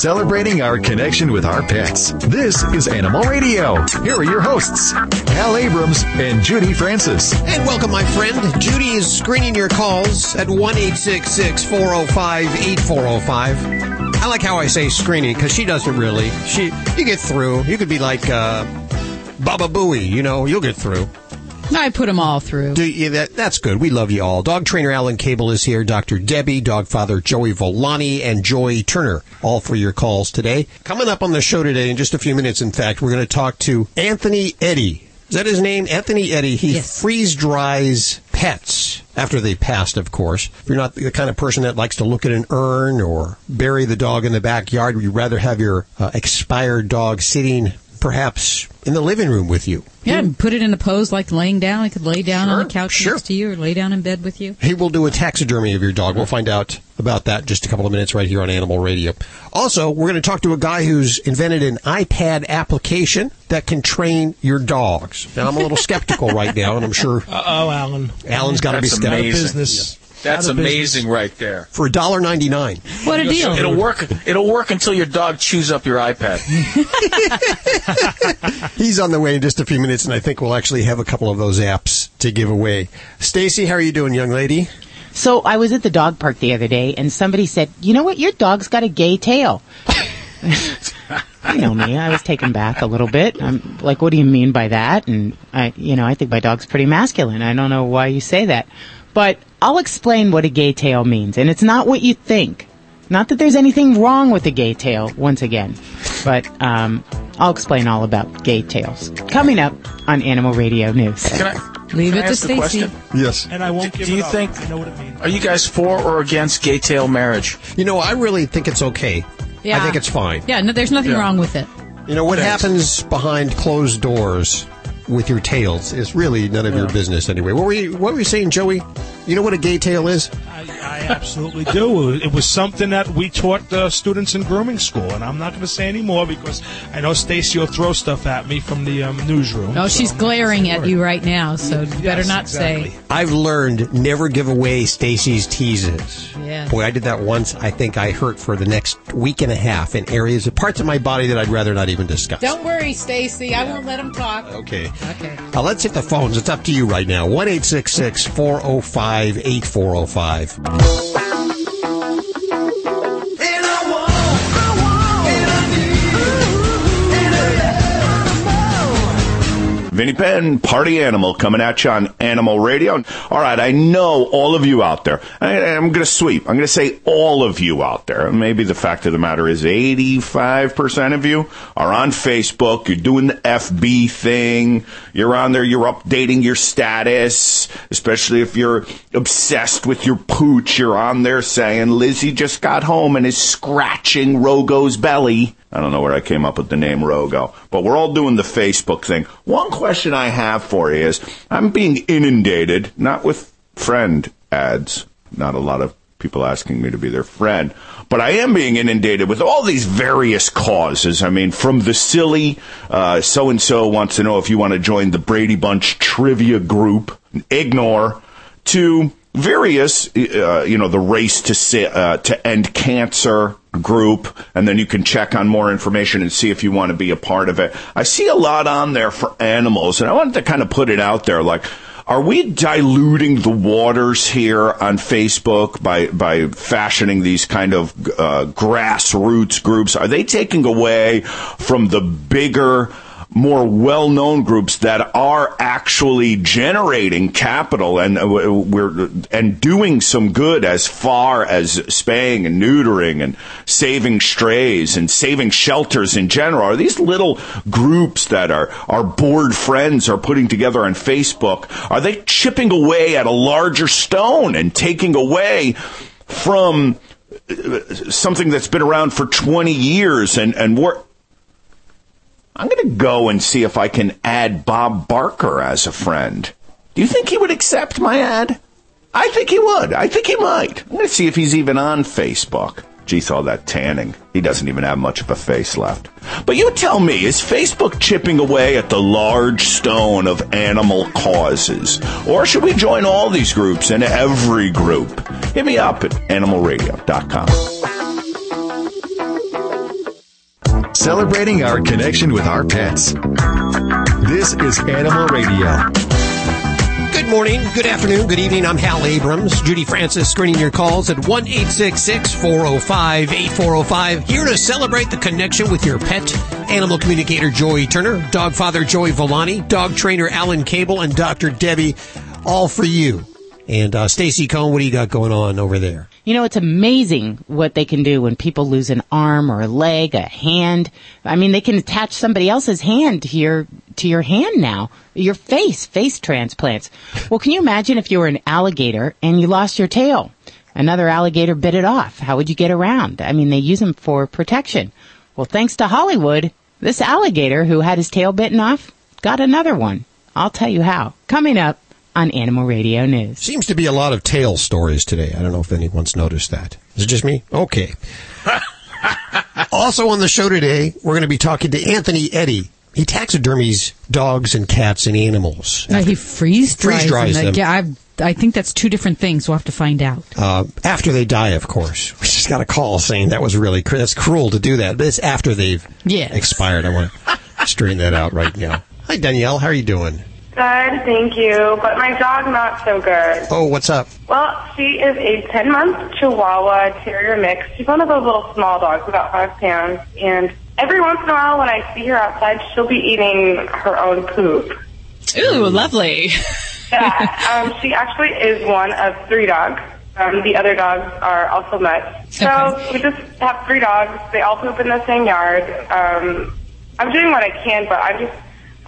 celebrating our connection with our pets. This is Animal Radio. Here are your hosts, Hal Abrams and Judy Francis. And welcome, my friend. Judy is screening your calls at 1 405 8405. I like how I say screening because she doesn't really. She, You get through. You could be like uh, Baba Booey, you know, you'll get through. I put them all through. Do you, that, that's good. We love you all. Dog trainer Alan Kabel is here. Dr. Debbie, dog father Joey Villani, and Joy Turner, all for your calls today. Coming up on the show today in just a few minutes, in fact, we're going to talk to Anthony Eddy. Is that his name? Anthony Eddy. He yes. freeze dries pets after they passed, of course. If you're not the kind of person that likes to look at an urn or bury the dog in the backyard, you'd rather have your uh, expired dog sitting perhaps in the living room with you. Yeah, and put it in a pose like laying down. He could lay down sure, on the couch sure. next to you or lay down in bed with you. He will do a taxidermy of your dog. We'll find out about that in just a couple of minutes right here on Animal Radio. Also, we're going to talk to a guy who's invented an iPad application that can train your dogs. Now, I'm a little skeptical right now, and I'm sure. Uh oh, Alan. Alan's got to be skeptical. Business. That's amazing right there. For a dollar ninety nine. What a deal! It'll work. It'll work until your dog chews up your iPad. He's on the way in just a few minutes, and I think we'll actually have a couple of those apps to give away. Stacy, how are you doing, young lady? So I was at the dog park the other day, and somebody said, "You know what? Your dog's got a gay tail." you know me. I was taken back a little bit. I'm like, "What do you mean by that?" And I, you know, I think my dog's pretty masculine. I don't know why you say that. But I'll explain what a gay tail means, and it's not what you think. Not that there's anything wrong with a gay tail, once again, but um, I'll explain all about gay tails coming up on Animal Radio News. Can I leave can it I to ask Stacy? Yes. And I won't Do- give do it you up. think- I know what it means. Are you guys for or against gay tail marriage? You know, I really think it's okay. Yeah. I think it's fine. Yeah, no, there's nothing Yeah. wrong with it. You know, what Thanks. happens behind closed doors with your tails is really none of your business anyway. What were you, what were you saying, Joey? You know what a gay tail is? I, I absolutely do. It was something that we taught uh, students in grooming school, and I'm not going to say any more because I know Stacy will throw stuff at me from the um, newsroom. Oh, so she's I'm glaring at you right now, so you better not exactly. say. I've learned never give away Stacy's teases. Yeah. Boy, I did that once. I think I hurt for the next week and a half in areas, parts of my body that I'd rather not even discuss. Don't worry, Stacy. I won't let him talk. Okay. Okay. Now let's hit the phones. It's up to you right now. 1 405 8405. Vinny Penn, Party Animal, coming at you on Animal Radio. All right, I know all of you out there. I, I'm going to sweep. I'm going to say all of you out there. Maybe the fact of the matter is 85% of you are on Facebook. You're doing the FB thing. You're on there. You're updating your status, especially if you're obsessed with your pooch. You're on there saying, Lizzie just got home and is scratching Rogo's belly. I don't know where I came up with the name Rogo, but we're all doing the Facebook thing. One question I have for you is I'm being inundated, not with friend ads, not a lot of people asking me to be their friend, but I am being inundated with all these various causes. I mean, from the silly, so and so wants to know if you want to join the Brady Bunch trivia group, ignore, to various, uh, you know, the race to uh, to end cancer group, and then you can check on more information and see if you want to be a part of it. I see a lot on there for animals, and I wanted to kind of put it out there, like. Are we diluting the waters here on Facebook by by fashioning these kind of uh, grassroots groups? Are they taking away from the bigger more well-known groups that are actually generating capital and uh, we're and doing some good as far as spaying and neutering and saving strays and saving shelters in general. Are these little groups that are our bored friends are putting together on Facebook are they chipping away at a larger stone and taking away from uh, something that's been around for 20 years and and we're I'm going to go and see if I can add Bob Barker as a friend. Do you think he would accept my ad? I think he would. I think he might. I'm going to see if he's even on Facebook. Geez, all that tanning. He doesn't even have much of a face left. But you tell me, is Facebook chipping away at the large stone of animal causes? Or should we join all these groups and every group? Hit me up at animalradio.com. celebrating our connection with our pets. This is Animal Radio. Good morning, good afternoon, good evening. I'm Hal Abrams. Judy Francis screening your calls at 1 405 8405. Here to celebrate the connection with your pet. Animal communicator Joey Turner, dog father Joey Villani, dog trainer Alan Kabel, and Dr. Debbie, all for you. And uh, Stacy Cohn, what do you got going on over there? You know, it's amazing what they can do when people lose an arm or a leg, a hand. I mean, they can attach somebody else's hand to your to your hand now. Your face, face transplants. Well, can you imagine if you were an alligator and you lost your tail? Another alligator bit it off. How would you get around? I mean, they use them for protection. Well, thanks to Hollywood, this alligator who had his tail bitten off got another one. I'll tell you how. Coming up on Animal Radio News. Seems to be a lot of tail stories today. I don't know if anyone's noticed that. Is it just me? Okay. also on the show today, we're going to be talking to Anthony Eddy. He taxidermies dogs and cats and animals. No, he freeze dries, Freeze dries them. Yeah, I, I think that's two different things. We'll have to find out. Uh, after they die, of course. We just got a call saying that was really cr- that's cruel to do that, but it's after they've Yes. expired. I want to straighten that out right now. Hi, Danielle. How are you doing? Good, thank you. But my dog not so good. Oh, what's up? Well, she is a 10 month Chihuahua Terrier mix. She's one of those little small dogs, about five pounds. And every once in a while when I see her outside, she'll be eating her own poop. Ooh, lovely. Yeah, um, she actually is one of three dogs. Um, the other dogs are also mutts. So Okay. we just have three dogs. They all poop in the same yard. Um, I'm doing what I can, but I'm just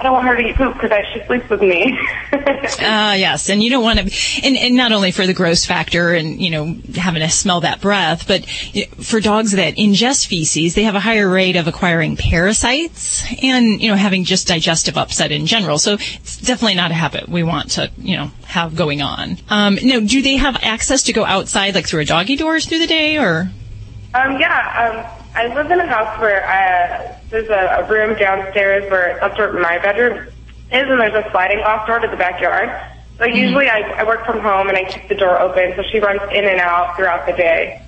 I don't want her to eat poop because she sleeps with me. Uh, yes, and you don't want to, and, and not only for the gross factor and, you know, having to smell that breath, but for dogs that ingest feces, they have a higher rate of acquiring parasites and, you know, having just digestive upset in general. So it's definitely not a habit we want to, you know, have going on. Um, now, do they have access to go outside, like through a doggy doors through the day or? Um, yeah, um, I live in a house where uh, there's a, a room downstairs where that's where my bedroom is, and there's a sliding off door to the backyard. So mm-hmm. usually I, I work from home and I keep the door open, so she runs in and out throughout the day.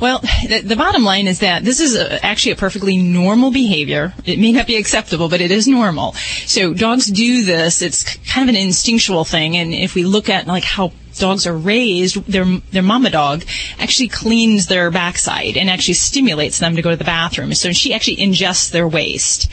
Well, the, the bottom line is that this is a, actually a perfectly normal behavior. It may not be acceptable, but it is normal. So dogs do this. It's kind of an instinctual thing. And if we look at like how dogs are raised, their their mama dog actually cleans their backside and actually stimulates them to go to the bathroom. So she actually ingests their waste.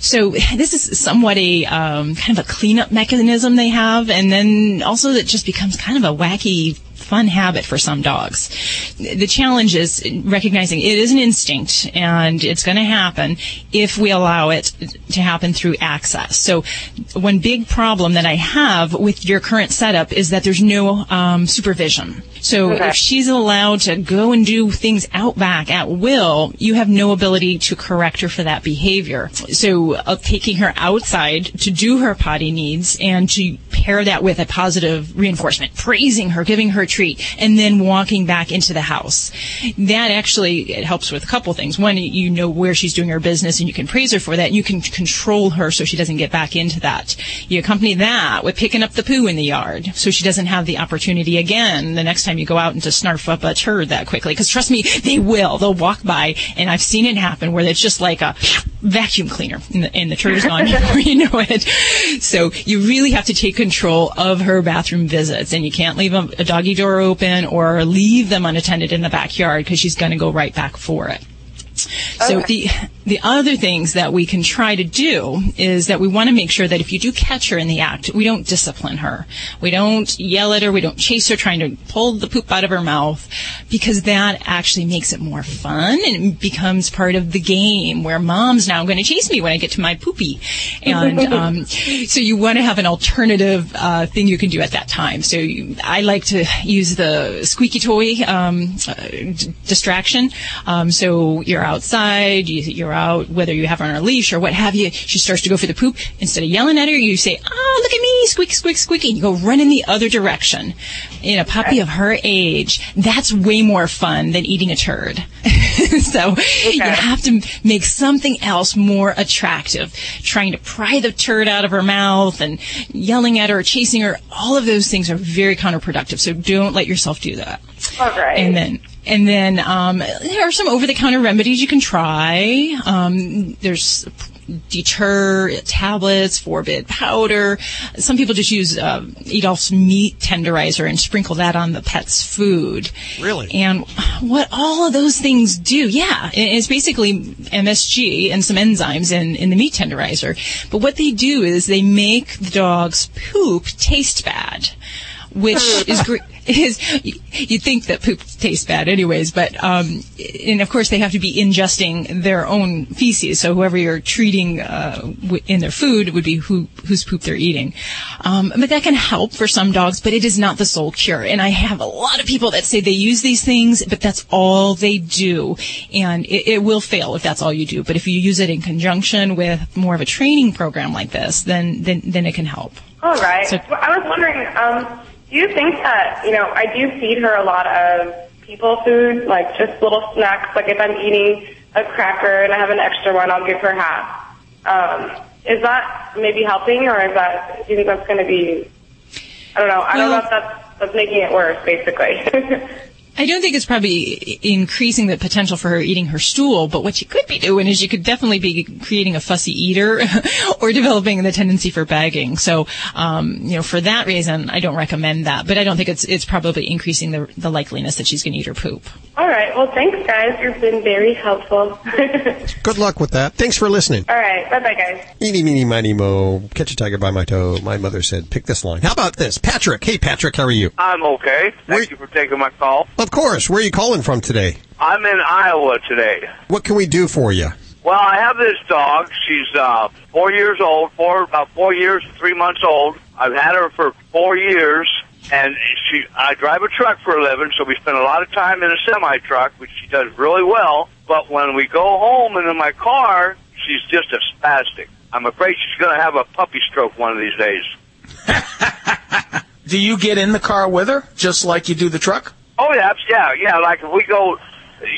So this is somewhat a um, kind of a cleanup mechanism they have, and then also it just becomes kind of a wacky fun habit for some dogs. The challenge is recognizing it is an instinct and it's going to happen if we allow it to happen through access. So one big problem that I have with your current setup is that there's no um, supervision. So Okay. if she's allowed to go and do things out back at will, you have no ability to correct her for that behavior. So uh, taking her outside to do her potty needs and to pair that with a positive reinforcement, praising her, giving her a treat, and then walking back into the house. That actually it helps with a couple things. One, you know where she's doing her business and you can praise her for that. You can control her so she doesn't get back into that. You accompany that with picking up the poo in the yard so she doesn't have the opportunity again the next time you go out and to snarf up a turd that quickly. Because trust me, they will. They'll walk by and I've seen it happen where it's just like a vacuum cleaner and the, and the turd is gone before you know it. So you really have to take control of her bathroom visits and you can't leave a, a doggy door open or leave them unattended in the backyard because she's going to go right back for it. So the the other things that we can try to do is that we want to make sure that if you do catch her in the act, we don't discipline her. We don't yell at her. We don't chase her trying to pull the poop out of her mouth because that actually makes it more fun and it becomes part of the game where mom's now going to chase me when I get to my poopy. And um, so you want to have an alternative uh, thing you can do at that time. So you, I like to use the squeaky toy um, uh, d- distraction. Um, so you're outside, you, you're out, whether you have her on a leash or what have you. She starts to go for the poop. Instead of yelling at her, you say, "Oh, look at me, squeak, squeak, squeaky." And you go run in the other direction. In a puppy of her age, that's way more fun than eating a turd. so you have to make something else more attractive. Trying to pry the turd out of her mouth and yelling at her, chasing her, all of those things are very counterproductive. So don't let yourself do that. All right. And then And then um, there are some over-the-counter remedies you can try. Um, there's deter tablets, forbid powder. Some people just use uh, Adolph's meat tenderizer and sprinkle that on the pet's food. Really? And what all of those things do, yeah, it- it's basically MSG and some enzymes in, in the meat tenderizer. But what they do is they make the dog's poop taste bad, which is great. Is you think that poop tastes bad, anyways? But um, and of course they have to be ingesting their own feces. So whoever you're treating uh, w- in their food would be who whose poop they're eating. Um, but that can help for some dogs, but it is not the sole cure. And I have a lot of people that say they use these things, but that's all they do, and it, it will fail if that's all you do. But if you use it in conjunction with more of a training program like this, then then then it can help. All right. So- well, I was wondering, um, do you think that, you know, I do feed her a lot of people food, like just little snacks. Like if I'm eating a cracker and I have an extra one, I'll give her half. Um, is that maybe helping, or is that, do you think that's going to be, I don't know, I don't know if that's, that's making it worse, basically. I don't think it's probably increasing the potential for her eating her stool, but what she could be doing is you could definitely be creating a fussy eater or developing the tendency for bagging. So, um, you know, for that reason, I don't recommend that, but I don't think it's, it's probably increasing the, the likeliness that she's going to eat her poop. All right. Well, thanks, guys. You've been very helpful. Good luck with that. Thanks for listening. All right. Bye-bye, guys. Eeny, meeny, miny, mo. Catch a tiger by my toe. My mother said, pick this line. How about this? Patrick. Hey, Patrick, how are you? I'm okay. Thank Where- you for taking my call. Of course. Where are you calling from today? I'm in Iowa today. What can we do for you? Well, I have this dog. She's uh, four years old, four about four years, three months old. I've had her for four years, and she. I drive a truck for a living, so we spend a lot of time in a semi truck, which she does really well. But when we go home and in my car, she's just a spastic. I'm afraid she's going to have a puppy stroke one of these days. Do you get in the car with her, just like you do the truck? Oh yeah, yeah, yeah. Like if we go,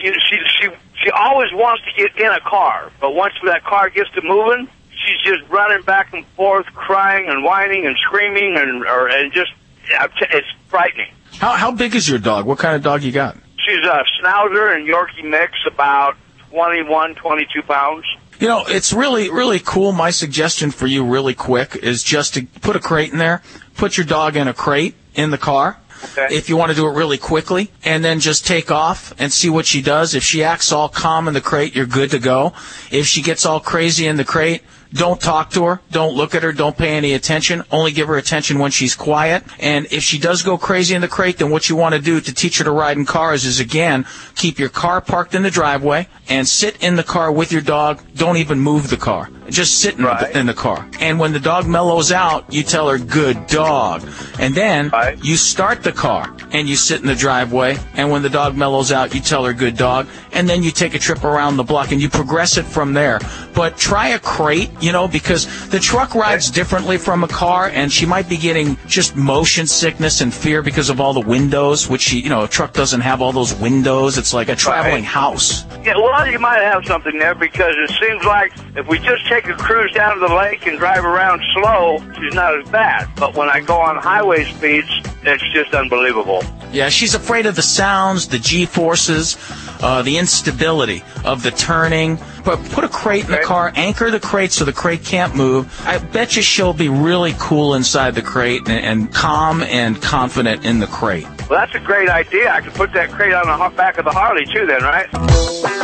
you know, she she she always wants to get in a car, but once that car gets to moving, she's just running back and forth, crying and whining and screaming, and or and just it's frightening. How how big is your dog? What kind of dog you got? She's a Schnauzer and Yorkie mix, about 21, 22 pounds. You know, it's really, really cool. My suggestion for you, really quick, is just to put a crate in there. Put your dog in a crate in the car. Okay. If you want to do it really quickly, and then just take off and see what she does. If she acts all calm in the crate, you're good to go. If she gets all crazy in the crate, don't talk to her. Don't look at her. Don't pay any attention. Only give her attention when she's quiet. And if she does go crazy in the crate, then what you want to do to teach her to ride in cars is again, keep your car parked in the driveway and sit in the car with your dog. Don't even move the car. Just sit in, Right. the, in the car. And when the dog mellows out, you tell her, good dog. And then Right. you start the car and you sit in the driveway. And when the dog mellows out, you tell her, good dog. And then you take a trip around the block and you progress it from there. But try a crate, you know, because the truck rides differently from a car and she might be getting just motion sickness and fear because of all the windows, which she, you know, a truck doesn't have all those windows. It's like a traveling Right. house. Yeah, well, you might have something there because it seems like if we just take a cruise down to the lake and drive around slow, she's not as bad. But when I go on highway speeds, it's just unbelievable. Yeah, she's afraid of the sounds, the G forces, uh, the instability of the turning. But put a crate in the car, anchor the crate so the crate can't move. I bet you she'll be really cool inside the crate and, and calm and confident in the crate. Well, that's a great idea. I could put that crate on the back of the Harley too, then, right?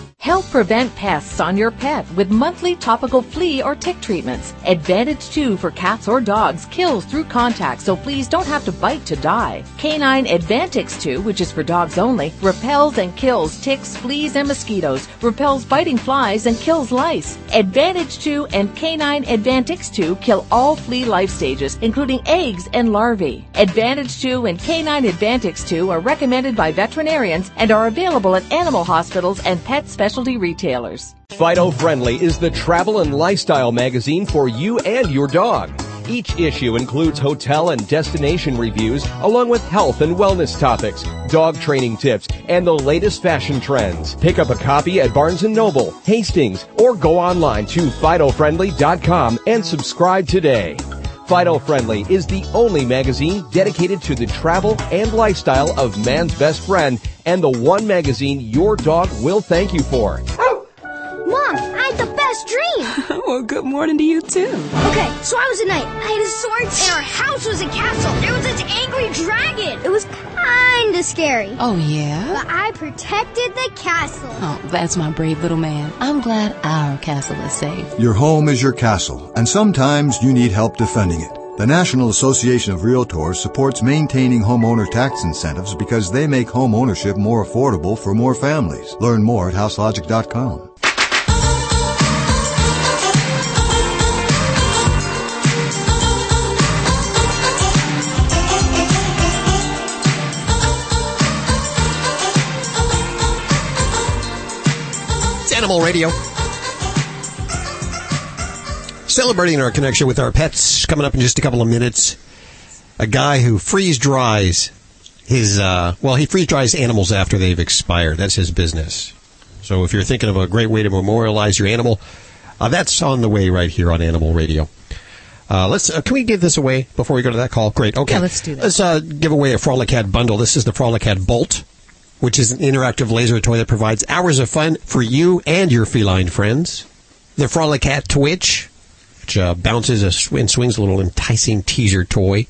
Help prevent pests on your pet with monthly topical flea or tick treatments. Advantage 2 for cats or dogs kills through contact so fleas don't have to bite to die. Canine Advantix 2, which is for dogs only, repels and kills ticks, fleas, and mosquitoes, repels biting flies, and kills lice. Advantage 2 and Canine Advantix 2 kill all flea life stages, including eggs and larvae. Advantage 2 and Canine Advantix 2 are recommended by veterinarians and are available at animal hospitals and pet specialty retailers. Fido Friendly is the travel and lifestyle magazine for you and your dog. Each issue includes hotel and destination reviews, along with health and wellness topics, dog training tips, and the latest fashion trends. Pick up a copy at Barnes & Noble, Hastings, or go online to FidoFriendly.com and subscribe today. Fido Friendly is the only magazine dedicated to the travel and lifestyle of man's best friend and the one magazine your dog will thank you for. Well, good morning to you too. Okay, so I was a knight. I had a sword, and our house was a castle. There was this angry dragon. It was kinda scary. Oh, yeah? But I protected the castle. Oh, that's my brave little man. I'm glad our castle is safe. Your home is your castle, and sometimes you need help defending it. The National Association of Realtors supports maintaining homeowner tax incentives because they make home ownership more affordable for more families. Learn more at houselogic.com. It's Animal Radio. Celebrating our connection with our pets coming up in just a couple of minutes. A guy who freeze dries his, uh, well, he freeze dries animals after they've expired. That's his business. So if you're thinking of a great way to memorialize your animal, uh, that's on the way right here on Animal Radio. Uh, let's. Uh, can we give this away before we go to that call? Great. Okay. Yeah, let's do that. Let's uh, give away a Frolic Frolicat bundle. This is the Frolic Frolicat Bolt, which is an interactive laser toy that provides hours of fun for you and your feline friends. The Frolicat Twitch, which uh, bounces a sw- and swings a little enticing teaser toy,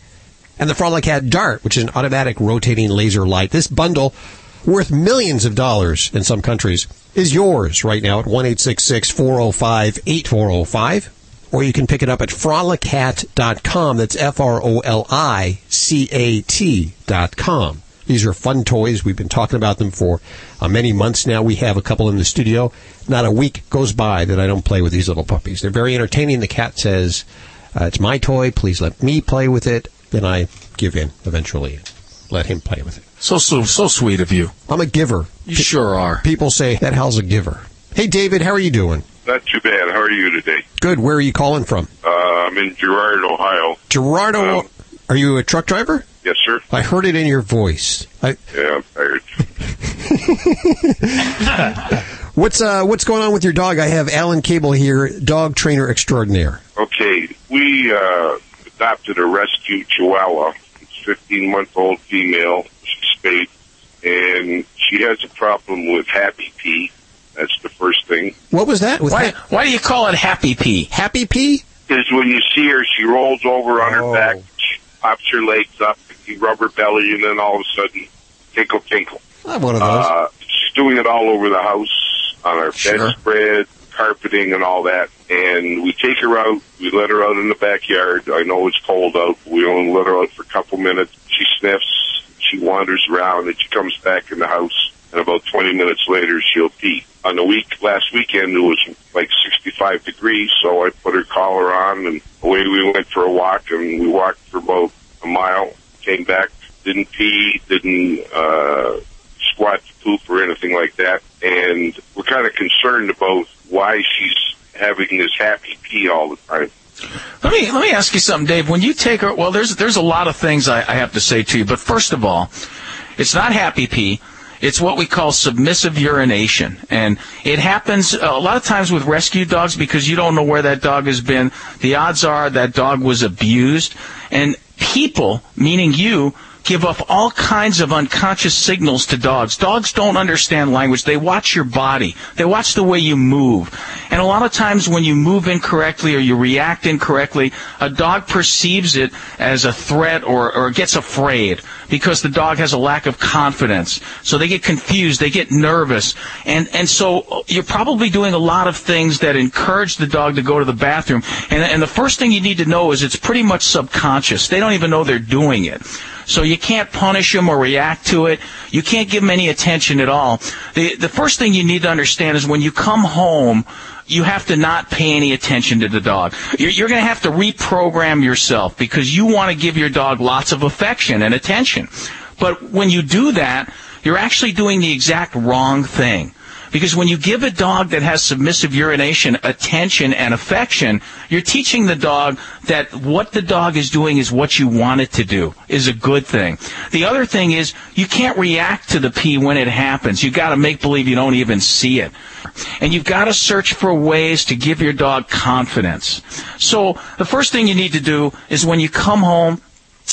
and the Frolicat Dart, which is an automatic rotating laser light. This bundle, worth millions of dollars in some countries, is yours right now at one eight six six four zero five eight four zero five or you can pick it up at frolicat.com. That's F-R-O-L-I-C-A-T dot com. These are fun toys. We've been talking about them for uh, many months now. We have a couple in the studio. Not a week goes by that I don't play with these little puppies. They're very entertaining. The cat says, uh, it's my toy. Please let me play with it. Then I give in eventually. Let him play with it. So, so, so sweet of you. I'm a giver. You sure are. People say that Hal's a giver. Hey, David, how are you doing? Not too bad. How are you today? Good. Where are you calling from? Uh, I'm in Girard, Ohio. Gerardo, are you a truck driver? Yes, sir. I heard it in your voice. I, Yeah, I'm tired. what's uh, what's going on with your dog? I have Alan Kabel here, dog trainer extraordinaire. Okay, we uh, adopted a rescue Chihuahua. It's 15 month old female. She's spayed, and she has a problem with happy pee. That's the first thing. What was that? With Why, why do you call it happy pee? Happy pee? Because when you see her, she rolls over on her back, pops her legs up, you rub belly, and then all of a sudden, tinkle, tinkle. I have one of those. Uh, she's doing it all over the house, on our bedspread, carpeting, and all that. And we take her out. We let her out in the backyard. I know it's cold out. We only let her out for a couple minutes. She sniffs. She wanders around, and she comes back in the house. And about 20 minutes later, she'll pee. On the week, last weekend, it was like 65 degrees, so I put her collar on, and away we went for a walk, and we walked for about a mile. Came back, didn't pee, didn't uh, squat poop or anything like that. And we're kind of concerned about why she's having this happy pee all the time. Let me let me ask you something, Dave. When you take her, well, there's there's a lot of things I, I have to say to you, but first of all, it's not happy pee. It's what we call submissive urination, and it happens a lot of times with rescue dogs because you don't know where that dog has been. The odds are that dog was abused, and people, meaning you, give off all kinds of unconscious signals to dogs. Dogs don't understand language. They watch your body. They watch the way you move. And a lot of times when you move incorrectly or you react incorrectly, a dog perceives it as a threat or, or gets afraid because the dog has a lack of confidence. So they get confused, they get nervous. And, and so you're probably doing a lot of things that encourage the dog to go to the bathroom. And, and the first thing you need to know is it's pretty much subconscious. They don't even know they're doing it. So you can't punish them or react to it. You can't give them any attention at all. The, the first thing you need to understand is when you come home, you have to not pay any attention to the dog. You're, you're going to have to reprogram yourself because you want to give your dog lots of affection and attention. But when you do that, you're actually doing the exact wrong thing. Because when you give a dog that has submissive urination attention and affection, you're teaching the dog that what the dog is doing is what you want it to do, is a good thing. The other thing is you can't react to the pee when it happens. You've got to make believe you don't even see it. And you've got to search for ways to give your dog confidence. So the first thing you need to do is when you come home,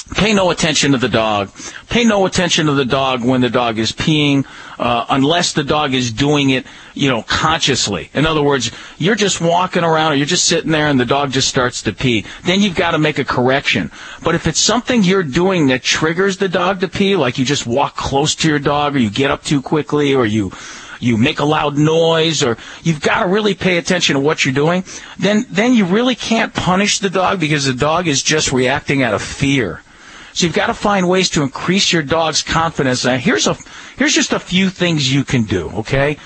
Pay no attention to the dog. Pay no attention to the dog when the dog is peeing, uh, unless the dog is doing it, you know, consciously. In other words, you're just walking around or you're just sitting there and the dog just starts to pee. Then you've got to make a correction. But if it's something you're doing that triggers the dog to pee, like you just walk close to your dog or you get up too quickly or you you make a loud noise or you've got to really pay attention to what you're doing, then then you really can't punish the dog because the dog is just reacting out of fear. So you've got to find ways to increase your dog's confidence. Now, here's a here's just a few things you can do, okay?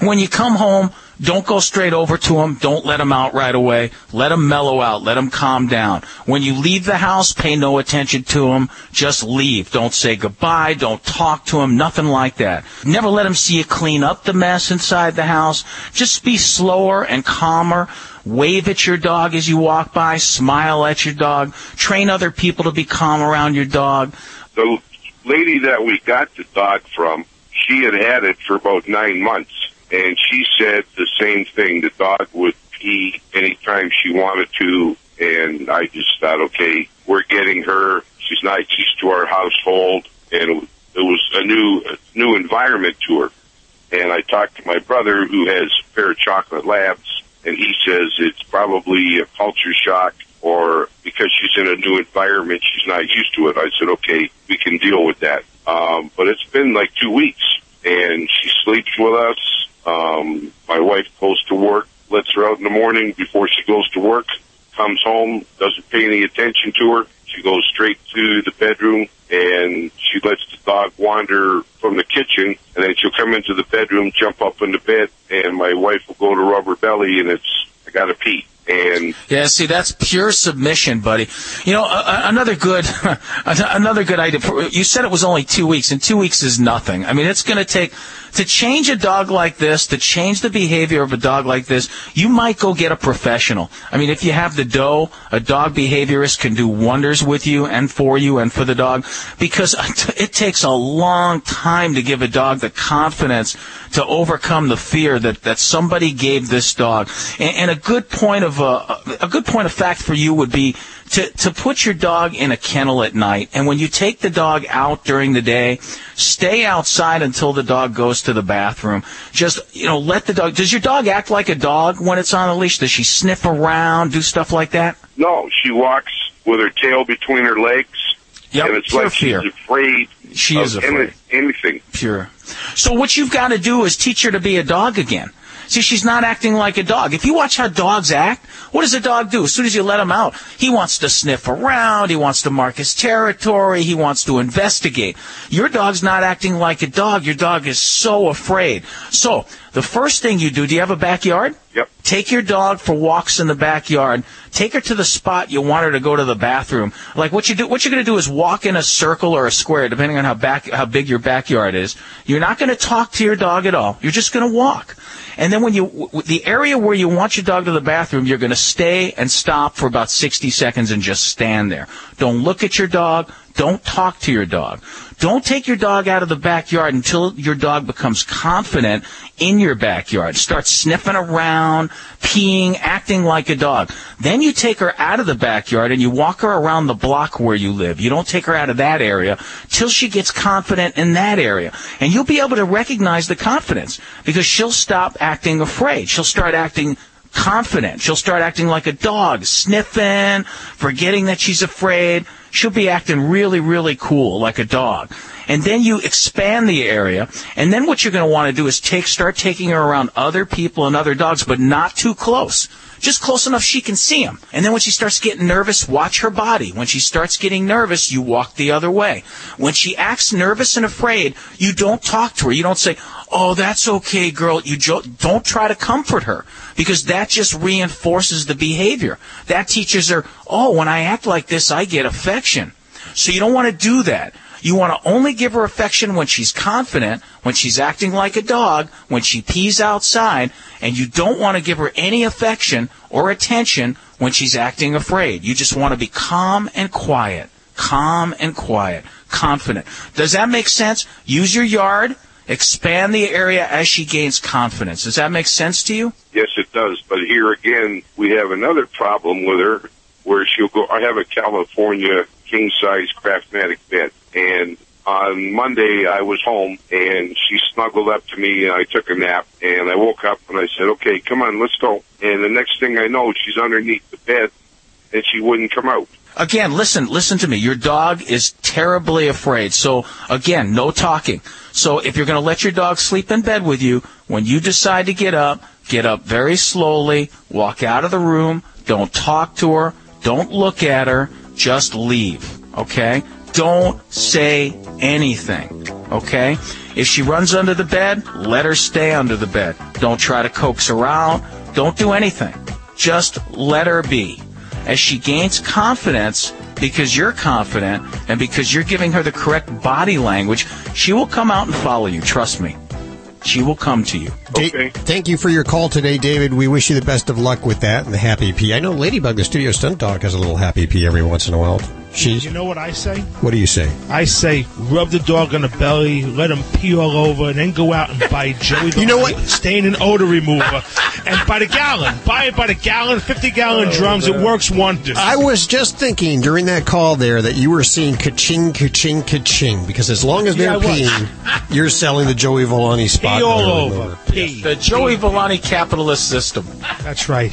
When you come home, don't go straight over to him. Don't let him out right away. Let him mellow out. Let him calm down. When you leave the house, pay no attention to him. Just leave. Don't say goodbye. Don't talk to him. Nothing like that. Never let him see you clean up the mess inside the house. Just be slower and calmer. Wave at your dog as you walk by. Smile at your dog. Train other people to be calm around your dog. The lady that we got the dog from, she had had it for about nine months and she said the same thing. The dog would pee anytime she wanted to, and I just thought, okay, we're getting her. She's not used to our household, and it was a new new environment to her. And I talked to my brother, who has a pair of chocolate labs, and he says it's probably a culture shock or because she's in a new environment, she's not used to it. I said, okay, we can deal with that. Um, but it's been like two weeks, and she sleeps with us. Um, my wife goes to work, lets her out in the morning before she goes to work, comes home, doesn't pay any attention to her. She goes straight to the bedroom and she lets the dog wander from the kitchen and then she'll come into the bedroom, jump up in the bed and my wife will go to rubber belly and it's, I gotta pee. And Yeah, see, that's pure submission, buddy. You know, uh, another good, another good idea. You said it was only two weeks, and two weeks is nothing. I mean, it's going to take to change a dog like this, to change the behavior of a dog like this. You might go get a professional. I mean, if you have the dough, a dog behaviorist can do wonders with you and for you and for the dog, because it takes a long time to give a dog the confidence to overcome the fear that that somebody gave this dog. And, and a good point of uh, a good point of fact for you would be to, to put your dog in a kennel at night. And when you take the dog out during the day, stay outside until the dog goes to the bathroom. Just, you know, let the dog, does your dog act like a dog when it's on a leash? Does she sniff around, do stuff like that? No, she walks with her tail between her legs. Yep, and it's pure like fear. she's afraid She of is afraid. any- anything. Pure. So what you've got to do is teach her to be a dog again. See, she's not acting like a dog. If you watch how dogs act, what does a dog do? As soon as you let him out, he wants to sniff around, he wants to mark his territory, he wants to investigate. Your dog's not acting like a dog. Your dog is so afraid. So, the first thing you do, do you have a backyard? Yep. Take your dog for walks in the backyard. Take her to the spot you want her to go to the bathroom. Like what you do, what you're going to do is walk in a circle or a square, depending on how back, how big your backyard is. You're not going to talk to your dog at all. You're just going to walk. And then when you, the area where you want your dog to the bathroom, you're going to stay and stop for about 60 seconds and just stand there. Don't look at your dog. Don't talk to your dog. Don't take your dog out of the backyard until your dog becomes confident in your backyard. Start sniffing around, peeing, acting like a dog. Then you take her out of the backyard and you walk her around the block where you live. You don't take her out of that area till she gets confident in that area. And you'll be able to recognize the confidence because she'll stop acting afraid. She'll start acting confident. She'll start acting like a dog, sniffing, forgetting that she's afraid. She'll be acting really, really cool like a dog. And then you expand the area, and then what you're going to want to do is take, start taking her around other people and other dogs, but not too close. Just close enough she can see him. And then when she starts getting nervous, watch her body. When she starts getting nervous, you walk the other way. When she acts nervous and afraid, you don't talk to her. You don't say, oh, that's okay, girl. You jo- don't try to comfort her because that just reinforces the behavior. That teaches her, oh, when I act like this, I get affection. So you don't want to do that. You want to only give her affection when she's confident, when she's acting like a dog, when she pees outside, and you don't want to give her any affection or attention when she's acting afraid. You just want to be calm and quiet. Calm and quiet. Confident. Does that make sense? Use your yard. Expand the area as she gains confidence. Does that make sense to you? Yes, it does. But here again, we have another problem with her where she'll go, I have a California king size Craftmatic bed. And on Monday, I was home and she snuggled up to me and I took a nap and I woke up and I said, okay, come on, let's go. And the next thing I know, she's underneath the bed and she wouldn't come out. Again, listen, listen to me. Your dog is terribly afraid. So again, no talking. So if you're going to let your dog sleep in bed with you, when you decide to get up, get up very slowly, walk out of the room, don't talk to her, don't look at her, just leave. Okay? Don't say anything. Okay? If she runs under the bed, let her stay under the bed. Don't try to coax her out. Don't do anything. Just let her be. As she gains confidence, because you're confident and because you're giving her the correct body language, she will come out and follow you. Trust me. She will come to you. Da- thank you for your call today, David. We wish you the best of luck with that and the happy pee. I know Ladybug, the studio stunt dog, has a little happy pee every once in a while. She's. You know what I say? What do you say? I say rub the dog on the belly, let him pee all over, and then go out and buy Joey the You know what? stain and odor remover, and by the gallon, buy it by the gallon, fifty gallon oh, drums. It works wonders. I was just thinking during that call there that you were seeing ka-ching, ka-ching, ka-ching, because as long as they're Yeah, peeing, you're selling the Joey Villani spot. Pee all over. Pee. The Joey Villani capitalist system. That's right.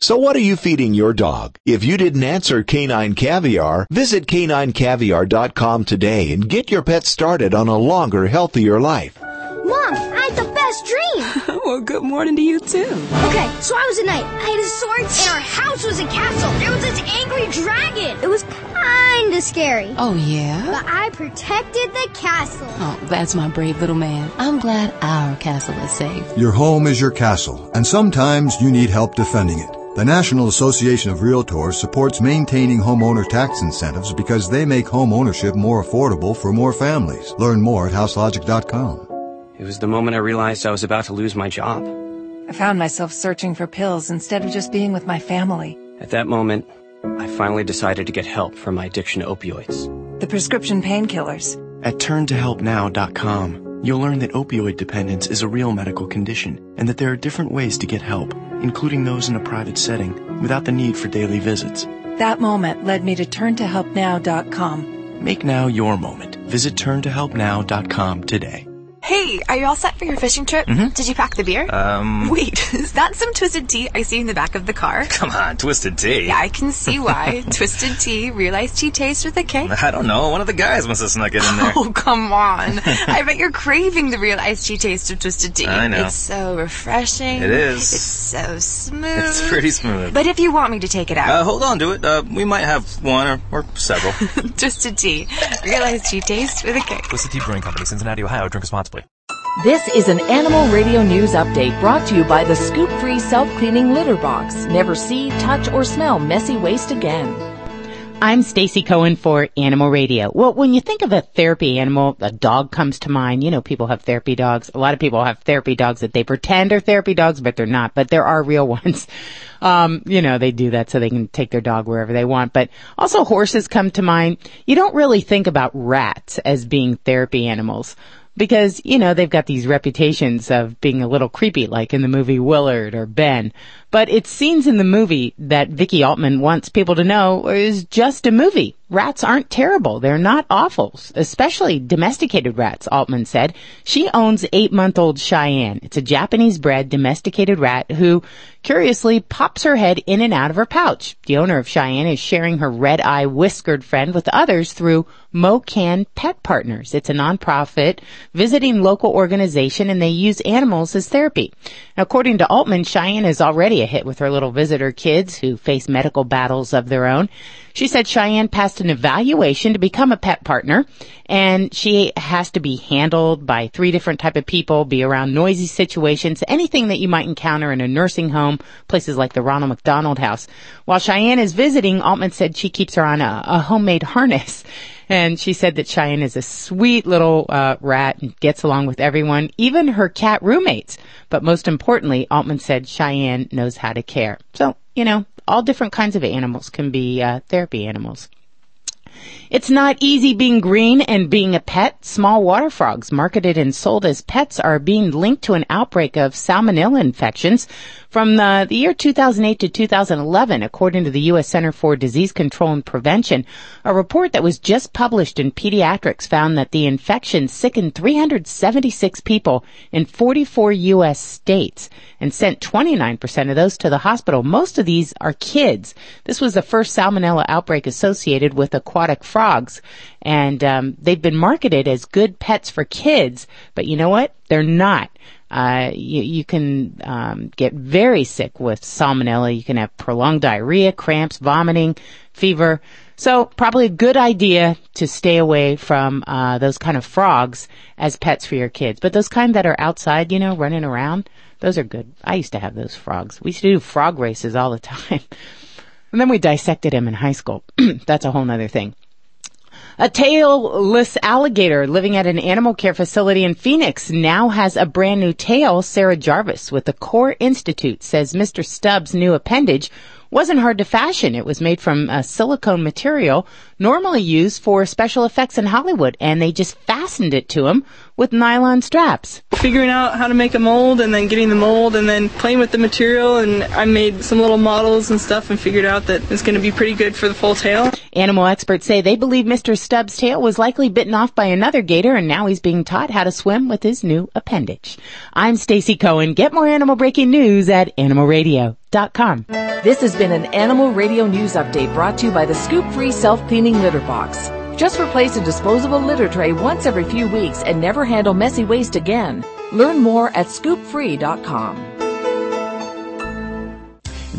So what are you feeding your dog? If you didn't answer Canine Caviar, visit caninecaviar.com today and get your pet started on a longer, healthier life. Mom, I had the best dream. well, good morning to you too. Okay, so I was a knight. I had a sword, and our house was a castle. There was this angry dragon. It was kinda scary. Oh, yeah? But I protected the castle. Oh, that's my brave little man. I'm glad our castle is safe. Your home is your castle, and sometimes you need help defending it. The National Association of Realtors supports maintaining homeowner tax incentives because they make home ownership more affordable for more families. Learn more at houselogic.com. It was the moment I realized I was about to lose my job. I found myself searching for pills instead of just being with my family. At that moment, I finally decided to get help for my addiction to opioids. The prescription painkillers. At turntohelpnow.com, you'll learn that opioid dependence is a real medical condition and that there are different ways to get help, including those in a private setting, without the need for daily visits. That moment led me to turntohelpnow.com. Make now your moment. Visit turntohelpnow.com today. Hey, are you all set for your fishing trip? Mhm. Did you pack the beer? Um. Wait, is that some twisted tea I see in the back of the car? Come on, Twisted Tea. Yeah, I can see why. twisted tea, realized tea taste with a K. I don't know. One of the guys must have snuck it in there. Oh, come on. I bet you're craving the real iced tea taste of twisted tea. I know. It's so refreshing. It is. It's so smooth. It's pretty smooth. But if you want me to take it out, Uh, hold on to it. Uh, we might have one or, or several. twisted tea, real iced tea taste with a K. Twisted Tea Brewing Company, Cincinnati, Ohio. Drink responsibly. This is an Animal Radio News update brought to you by the Scoop Free Self Cleaning Litter Box. Never see, touch, or smell messy waste again. I'm Stacy Cohen for Animal Radio. Well, when you think of a therapy animal, a dog comes to mind. You know, people have therapy dogs. A lot of people have therapy dogs that they pretend are therapy dogs, but they're not. But there are real ones. Um, you know, they do that so they can take their dog wherever they want. But also horses come to mind. You don't really think about rats as being therapy animals because, you know, they've got these reputations of being a little creepy, like in the movie Willard or Ben. But it's scenes in the movie that Vicky Altman wants people to know is just a movie. Rats aren't terrible. They're not awful, especially domesticated rats, Altman said. She owns eight-month-old Cheyenne. It's a Japanese bred domesticated rat who curiously pops her head in and out of her pouch. The owner of Cheyenne is sharing her red-eye whiskered friend with others through MoCan Pet Partners. It's a nonprofit visiting local organization and they use animals as therapy. According to Altman, Cheyenne is already a hit with her little visitor kids who face medical battles of their own. She said Cheyenne passed an evaluation to become a pet partner and she has to be handled by three different type of people, be around noisy situations, anything that you might encounter in a nursing home, places like the Ronald McDonald House. While Cheyenne is visiting, Altman said she keeps her on a, a homemade harness. And she said that Cheyenne is a sweet little uh, rat and gets along with everyone, even her cat roommates. But most importantly, Altman said Cheyenne knows how to care. So, you know, all different kinds of animals can be uh, therapy animals. It's not easy being green and being a pet. Small water frogs marketed and sold as pets are being linked to an outbreak of salmonella infections from the, the, year 2008 to 2011, according to the U.S. Center for Disease Control and Prevention. A report that was just published in Pediatrics found that the infection sickened 376 people in 44 U.S. states and sent 29% of those to the hospital. Most of these are kids. This was the first salmonella outbreak associated with aquatic frogs, and um, they've been marketed as good pets for kids, but you know what? They're not. Uh, you, you, can um, get very sick with salmonella. You can have prolonged diarrhea, cramps, vomiting, fever. So probably a good idea to stay away from uh, those kind of frogs as pets for your kids. But those kind that are outside, you know, running around, those are good. I used to have those frogs. We used to do frog races all the time. and then we dissected them in high school. That's a whole other thing. A tailless alligator living at an animal care facility in Phoenix now has a brand new tail. Sarah Jarvis with the Core Institute says Mr. Stubbs' new appendage wasn't hard to fashion. It was made from a silicone material normally used for special effects in Hollywood, and they just fastened it to him with nylon straps. Figuring out how to make a mold and then getting the mold and then playing with the material, and I made some little models and stuff and figured out that it's going to be pretty good for the full tail. Animal experts say they believe Mr. Stubbs' tail was likely bitten off by another gator, and now he's being taught how to swim with his new appendage. I'm Stacy Cohen. Get more animal breaking news at animalradio.com. This has been an Animal Radio News Update brought to you by the Scoop Free Self Cleaning Litter Box. Just replace a disposable litter tray once every few weeks and never handle messy waste again. Learn more at scoopfree.com.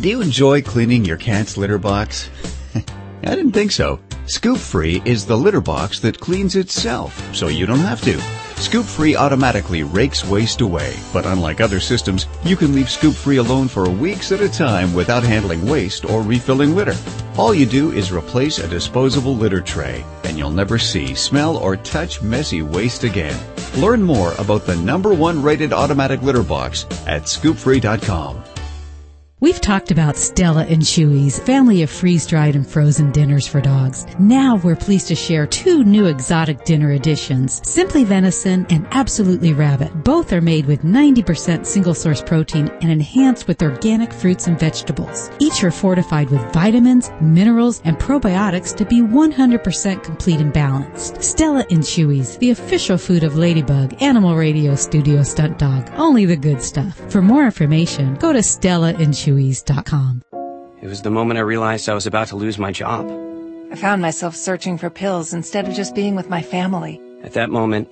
Do you enjoy cleaning your cat's litter box? I didn't think so. Scoop Free is the litter box that cleans itself, so you don't have to. Scoop Free automatically rakes waste away, but unlike other systems, you can leave Scoop Free alone for weeks at a time without handling waste or refilling litter. All you do is replace a disposable litter tray, and you'll never see, smell, or touch messy waste again. Learn more about the number one rated automatic litter box at scoopfree.com. We've talked about Stella and Chewy's family of freeze-dried and frozen dinners for dogs. Now we're pleased to share two new exotic dinner additions, Simply Venison and Absolutely Rabbit. Both are made with 90% single source protein and enhanced with organic fruits and vegetables. Each are fortified with vitamins, minerals, and probiotics to be 100% complete and balanced. Stella and Chewy's, the official food of Ladybug, Animal Radio Studio Stunt Dog. Only the good stuff. For more information, go to Stella and Chewy's. It was the moment I realized I was about to lose my job. I found myself searching for pills instead of just being with my family. At that moment,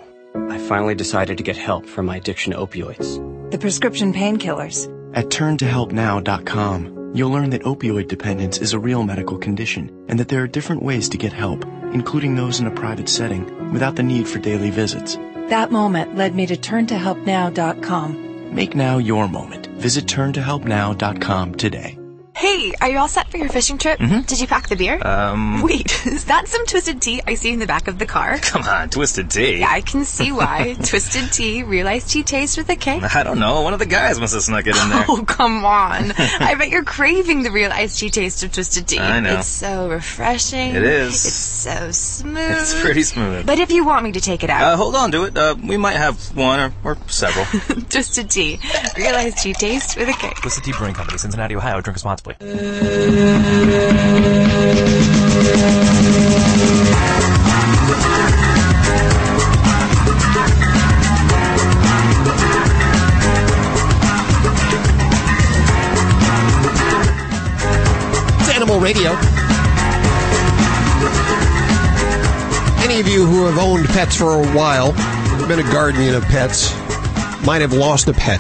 I finally decided to get help for my addiction to opioids. The prescription painkillers. At turntohelpnow.com, you'll learn that opioid dependence is a real medical condition and that there are different ways to get help, including those in a private setting without the need for daily visits. That moment led me to turntohelpnow.com. Make now your moment. Visit turntohelpnow.com today. Hey, are you all set for your fishing trip? Mhm. Did you pack the beer? Um. Wait, is that some twisted tea I see in the back of the car? Come on, Twisted Tea. Yeah, I can see why. twisted tea, realized tea taste with a K. I don't know. One of the guys must have snuck it in there. Oh, come on. I bet you're craving the real iced tea taste of Twisted Tea. I know. It's so refreshing. It is. It's so smooth. It's pretty smooth. But if you want me to take it out. Uh, out, hold on to it. Uh, we might have one or, or several. Twisted Tea, real iced tea taste with a K. Twisted Tea Brewing Company, Cincinnati, Ohio. Drink responsibly. It's Animal Radio. Any of you who have owned pets for a while, been a guardian of pets, might have lost a pet.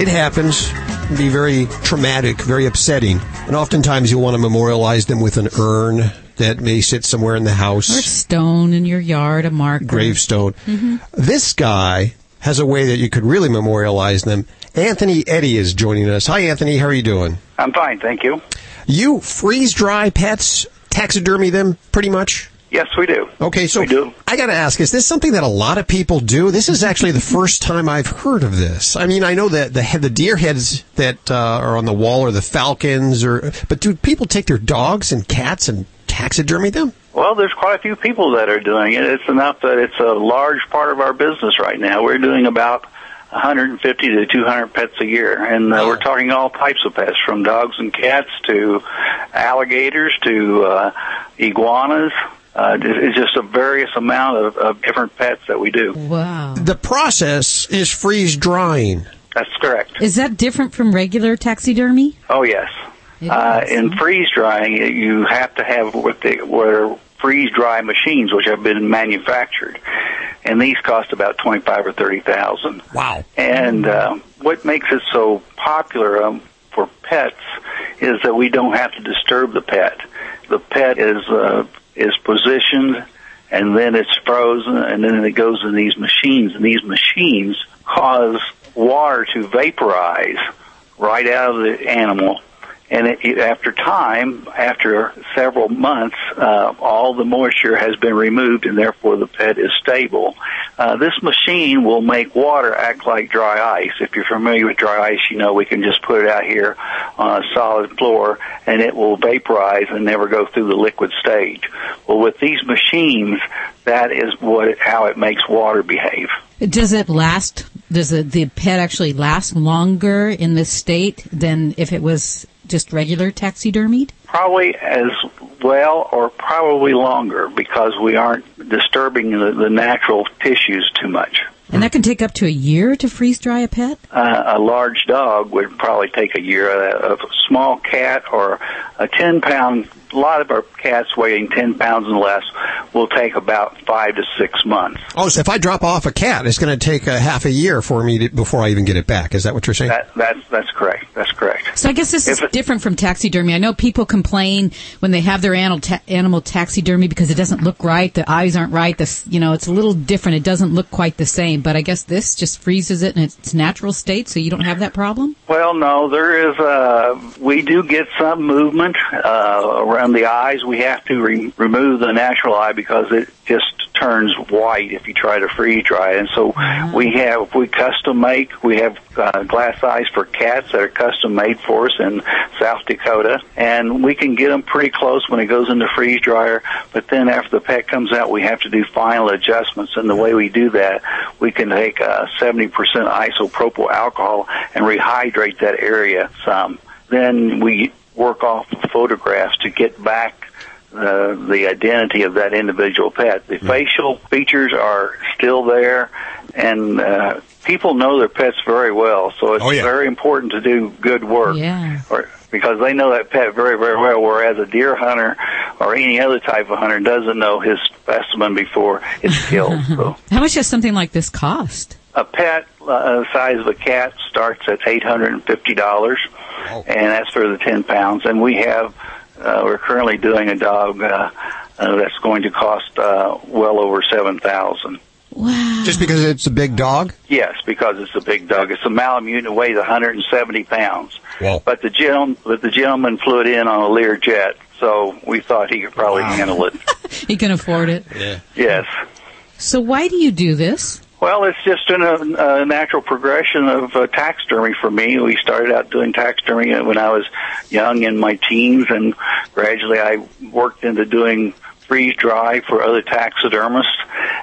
It happens. It can be very traumatic, very upsetting. And oftentimes you'll want to memorialize them with an urn that may sit somewhere in the house. Or house, stone in your yard, a marker. gravestone. hmm This guy has a way that you could really memorialize them. Anthony Eddy is joining us. Hi, Anthony. How are you doing? I'm fine, thank you. You freeze dry pets, taxidermy them, pretty much. Yes, we do. Okay, so do. I got to ask: Is this something that a lot of people do? This is actually the first time I've heard of this. I mean, I know that the the deer heads that uh, are on the wall are the falcons, or but do people take their dogs and cats and taxidermy them? Well, there's quite a few people that are doing it. It's enough that it's a large part of our business right now. We're doing about 150 to 200 pets a year, and uh, we're talking all types of pets, from dogs and cats to alligators to uh, iguanas. Uh, it's just a various amount of, of different pets that we do. Wow. The process is freeze drying. That's correct. Is that different from regular taxidermy? Oh yes. Uh, in freeze drying, you have to have what they what are freeze dry machines, which have been manufactured, and these cost about twenty five or thirty thousand. Wow! And um, what makes it so popular um, for pets is that we don't have to disturb the pet. The pet is uh, is positioned, and then it's frozen, and then it goes in these machines, and these machines cause water to vaporize right out of the animal. And it, after time, after several months, uh, all the moisture has been removed, and therefore the pet is stable. Uh, this machine will make water act like dry ice. If you're familiar with dry ice, you know we can just put it out here on a solid floor, and it will vaporize and never go through the liquid stage. Well, with these machines, that is what how it makes water behave. Does it last? Does the, the pet actually last longer in this state than if it was just regular taxidermied? Probably as well or probably longer because we aren't disturbing the, the natural tissues too much. And that can take up to a year to freeze dry a pet? Uh, a large dog would probably take a year. A, a small cat or a 10 pound, a lot of our cats weighing 10 pounds and less will take about five to six months. Oh, so if I drop off a cat, it's going to take a half a year for me to, before I even get it back. Is that what you're saying? That, that's, that's correct. That's correct. So I guess this is it- different from taxidermy. I know people complain when they have their animal ta- animal taxidermy because it doesn't look right, the eyes aren't right. This, you know, it's a little different. It doesn't look quite the same. But I guess this just freezes it in its natural state, so you don't have that problem. Well, no, there is. Uh, we do get some movement uh, around the eyes. We have to re- remove the natural eye because it just turns white if you try to freeze dry. And so we have if we custom make. We have uh, glass eyes for cats that are custom made for us in South Dakota, and we can get them pretty close when it goes into freeze dryer. But then after the pet comes out, we have to do final adjustments. And the way we do that, we can take uh, 70% isopropyl alcohol and rehydrate that area some. Then we work off photographs to get back uh, the identity of that individual pet. The facial features are still there, and uh, people know their pets very well. So it's Oh, yeah. very important to do good work, Yeah. or, because they know that pet very, very well. Whereas a deer hunter or any other type of hunter doesn't know his specimen before it's killed. so How much does something like this cost? a pet uh, the size of a cat starts at eight hundred and fifty dollars, and that's for the ten pounds. And we have uh, we're currently doing a dog uh, uh, that's going to cost uh, well over seven thousand. Wow. Just because it's a big dog? Yes, because it's a big dog. It's a Malamute. It weighs 170 pounds. Wow. But the gentleman, but the gentleman flew it in on a Lear jet, so we thought he could probably handle it. He can afford it. Yeah. Yes. So why do you do this? Well, it's just in a, natural progression of uh, taxidermy for me. We started out doing taxidermy when I was young in my teens, and gradually I worked into doing freeze dry for other taxidermists,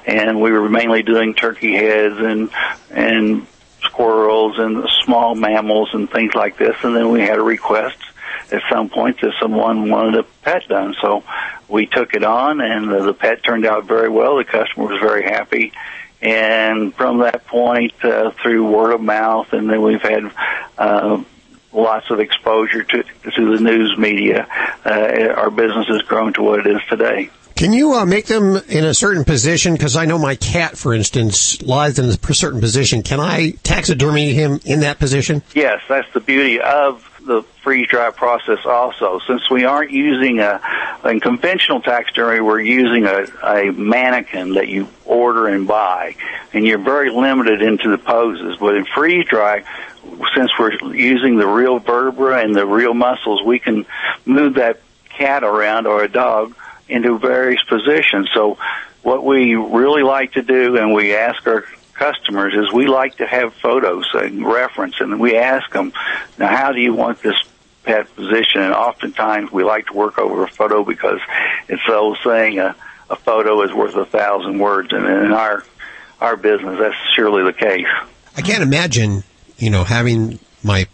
and we were mainly doing turkey heads and and squirrels and small mammals and things like this. And then we had a request at some point that someone wanted a pet done, so we took it on, and the, the pet turned out very well. The customer was very happy. And from that point, uh, through word of mouth, and then we've had uh, lots of exposure to to the news media. Uh, our business has grown to what it is today. Can you uh, make them in a certain position? Because I know my cat, for instance, lies in a certain position. Can I taxidermy him in that position? Yes, that's the beauty of the freeze dry process also. Since we aren't using a, in conventional taxidermy, we're using a, a mannequin that you order and buy, and you're very limited into the poses. But in freeze dry, since we're using the real vertebra and the real muscles, we can move that cat around or a dog into various positions. So what we really like to do, and we ask our customers, is we like to have photos and reference, and we ask them, now how do you want this pet position? And oftentimes we like to work over a photo because it's the old saying, a, a photo is worth a thousand words, and in our our business, that's surely the case. I can't imagine, you know, having my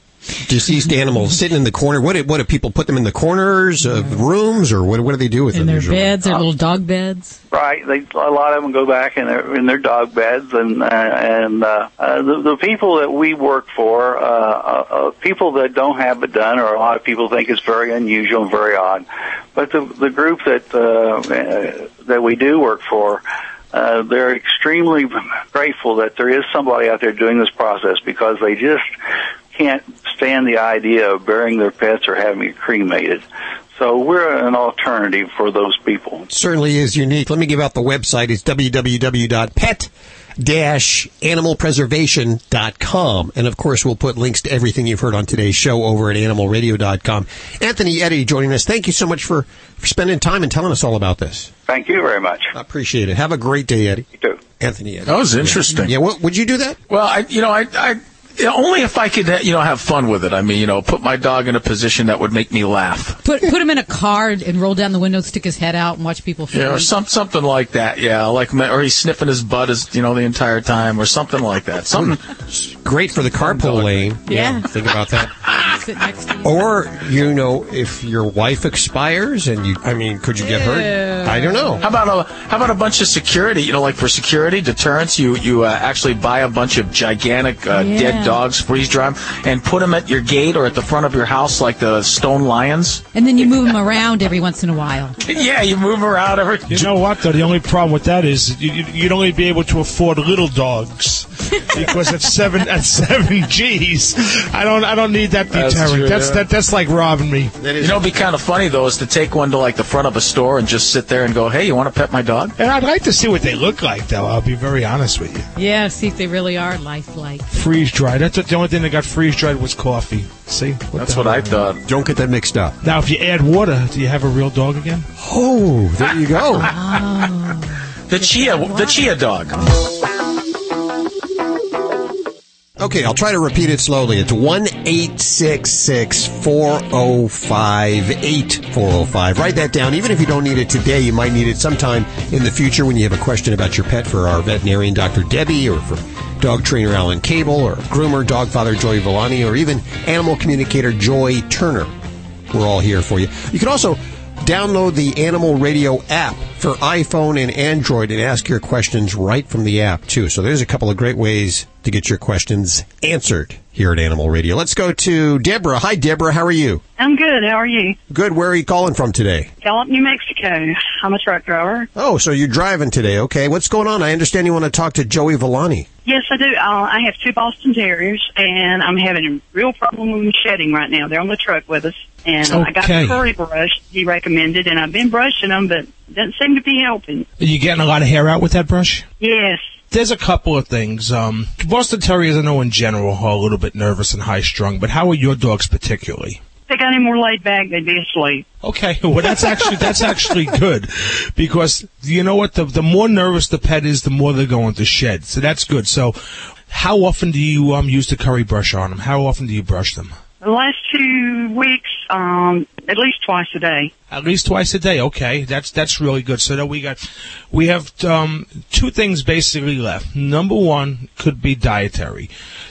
deceased animals sitting in the corner. What do, what do people put them in the corners of rooms, or what, what do they do with In them? their usually? beds, their little dog beds. Right. They, a lot of them go back in their in their dog beds, and uh, and uh, uh, the the people that we work for, uh, uh, uh, people that don't have it done, or a lot of people think it's very unusual and very odd. But the the group that uh, uh, that we do work for. Uh, they're extremely grateful that there is somebody out there doing this process because they just can't stand the idea of burying their pets or having it cremated. So we're an alternative for those people. certainly is unique. Let me give out the website. It's www.pet-animalpreservation.com. And of course, we'll put links to everything you've heard on today's show over at animalradio.com. Anthony Eddy joining us. Thank you so much for, for spending time and telling us all about this. Thank you very much. I appreciate it. Have a great day, Eddie. You too. Anthony Eddy. That was interesting. Yeah, what, would you do that? Well, I, you know, I, I, yeah, only if I could, you know, have fun with it. I mean, you know, put my dog in a position that would make me laugh. Put put him in a car and roll down the window, stick his head out, and watch people. Yeah, or some something like that. Yeah, like or he's sniffing his butt as you know the entire time, or something like that. Something Great for the carpool lane. Yeah. Think about that. Sit next to you. Or, you know, if your wife expires and you, I mean, could you get hurt? I don't know. How about a how about a bunch of security? You know, like for security deterrence, you you uh, actually buy a bunch of gigantic uh, Yeah. dead dogs, freeze dry 'em, and put them at your gate or at the front of your house, like the stone lions. And then you move them around every once in a while. Yeah, you move them around every. You know what, though? The only problem with that is you, you- you'd only be able to afford little dogs because at seven at seven G's, I don't I don't need that That's deterrent. true, That's yeah. that that's like robbing me. You know, it'd be kind of funny though, is to take one to like the front of a store and just sit there and go, "Hey, you want to pet my dog?" And I'd like to see what they look like, though. I'll be very honest with you. Yeah, see if they really are lifelike. Freeze dried. That's what, the only thing that got freeze dried was coffee. See, That's what I thought. Don't get that mixed up. Now, if you add water, do you have a real dog again? Oh, there you go. The chia, the chia dog. Okay, I'll try to repeat it slowly. It's 1 866 405 8405. Write that down. Even if you don't need it today, you might need it sometime in the future when you have a question about your pet for our veterinarian, Dr. Debbie, or for dog trainer Alan Kabel, or groomer, dog father Joey Villani, or even animal communicator Joy Turner. We're all here for you. You can also download the Animal Radio app for iPhone and Android and ask your questions right from the app, too. So there's a couple of great ways to get your questions answered here at Animal Radio. Let's go to Deborah. Hi, Deborah. How are you? I'm good. How are you? Good. Where are you calling from today? Gallup, New Mexico. I'm a truck driver. Oh, so you're driving today. Okay. What's going on? I understand you want to talk to Joey Villani. Yes, I do. Uh, I have two Boston Terriers, and I'm having a real problem with them shedding right now. They're on the truck with us, and I got a the curry brush he recommended, and I've been brushing them, but it doesn't seem to be helping. Are you getting a lot of hair out with that brush? Yes, There's a couple of things. Um, Boston Terriers, I know in general, are a little bit nervous and high strung, but how are your dogs particularly? If they got any more laid back, they'd be asleep. Okay, well that's actually that's actually good because you know what the the more nervous the pet is, the more they're going to shed. So that's good. So, how often do you um use the curry brush on them? How often do you brush them? The last two weeks, um, at least twice a day. At least twice a day. Okay, that's that's really good. So that we got, we have um, two things basically left. Number one could be dietary,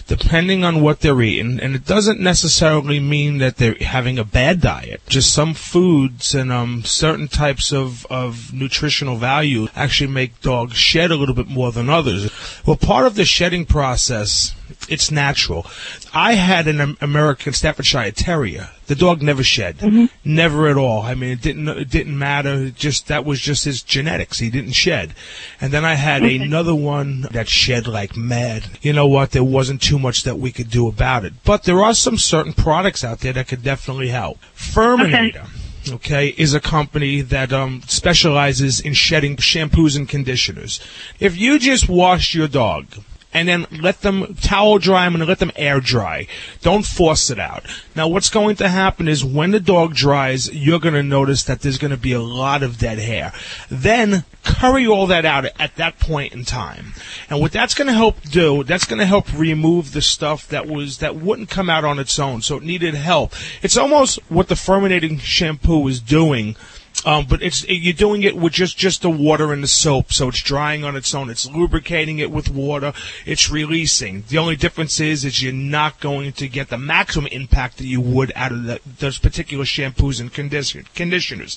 depending on what they're eating, and it doesn't necessarily mean that they're having a bad diet. Just some foods and um, certain types of of nutritional value actually make dogs shed a little bit more than others. Well, part of the shedding process. It's natural. I had an American Staffordshire Terrier. The dog never shed, never at all. I mean, it didn't it didn't matter. It just that was just his genetics. He didn't shed. And then I had another one that shed like mad. You know what? There wasn't too much that we could do about it. But there are some certain products out there that could definitely help. Furminator. Okay, is a company that um, specializes in shedding shampoos and conditioners. If you just wash your dog and then let them towel dry them and let them air dry. Don't force it out. Now, what's going to happen is when the dog dries, you're going to notice that there's going to be a lot of dead hair. Then curry all that out at that point in time. And what that's going to help do, that's going to help remove the stuff that was that wouldn't come out on its own. So it needed help. It's almost what the furminating shampoo is doing. Um, but it's you're doing it with just just the water and the soap, so it's drying on its own. It's lubricating it with water. It's releasing. The only difference is, is you're not going to get the maximum impact that you would out of the, those particular shampoos and condition, conditioners.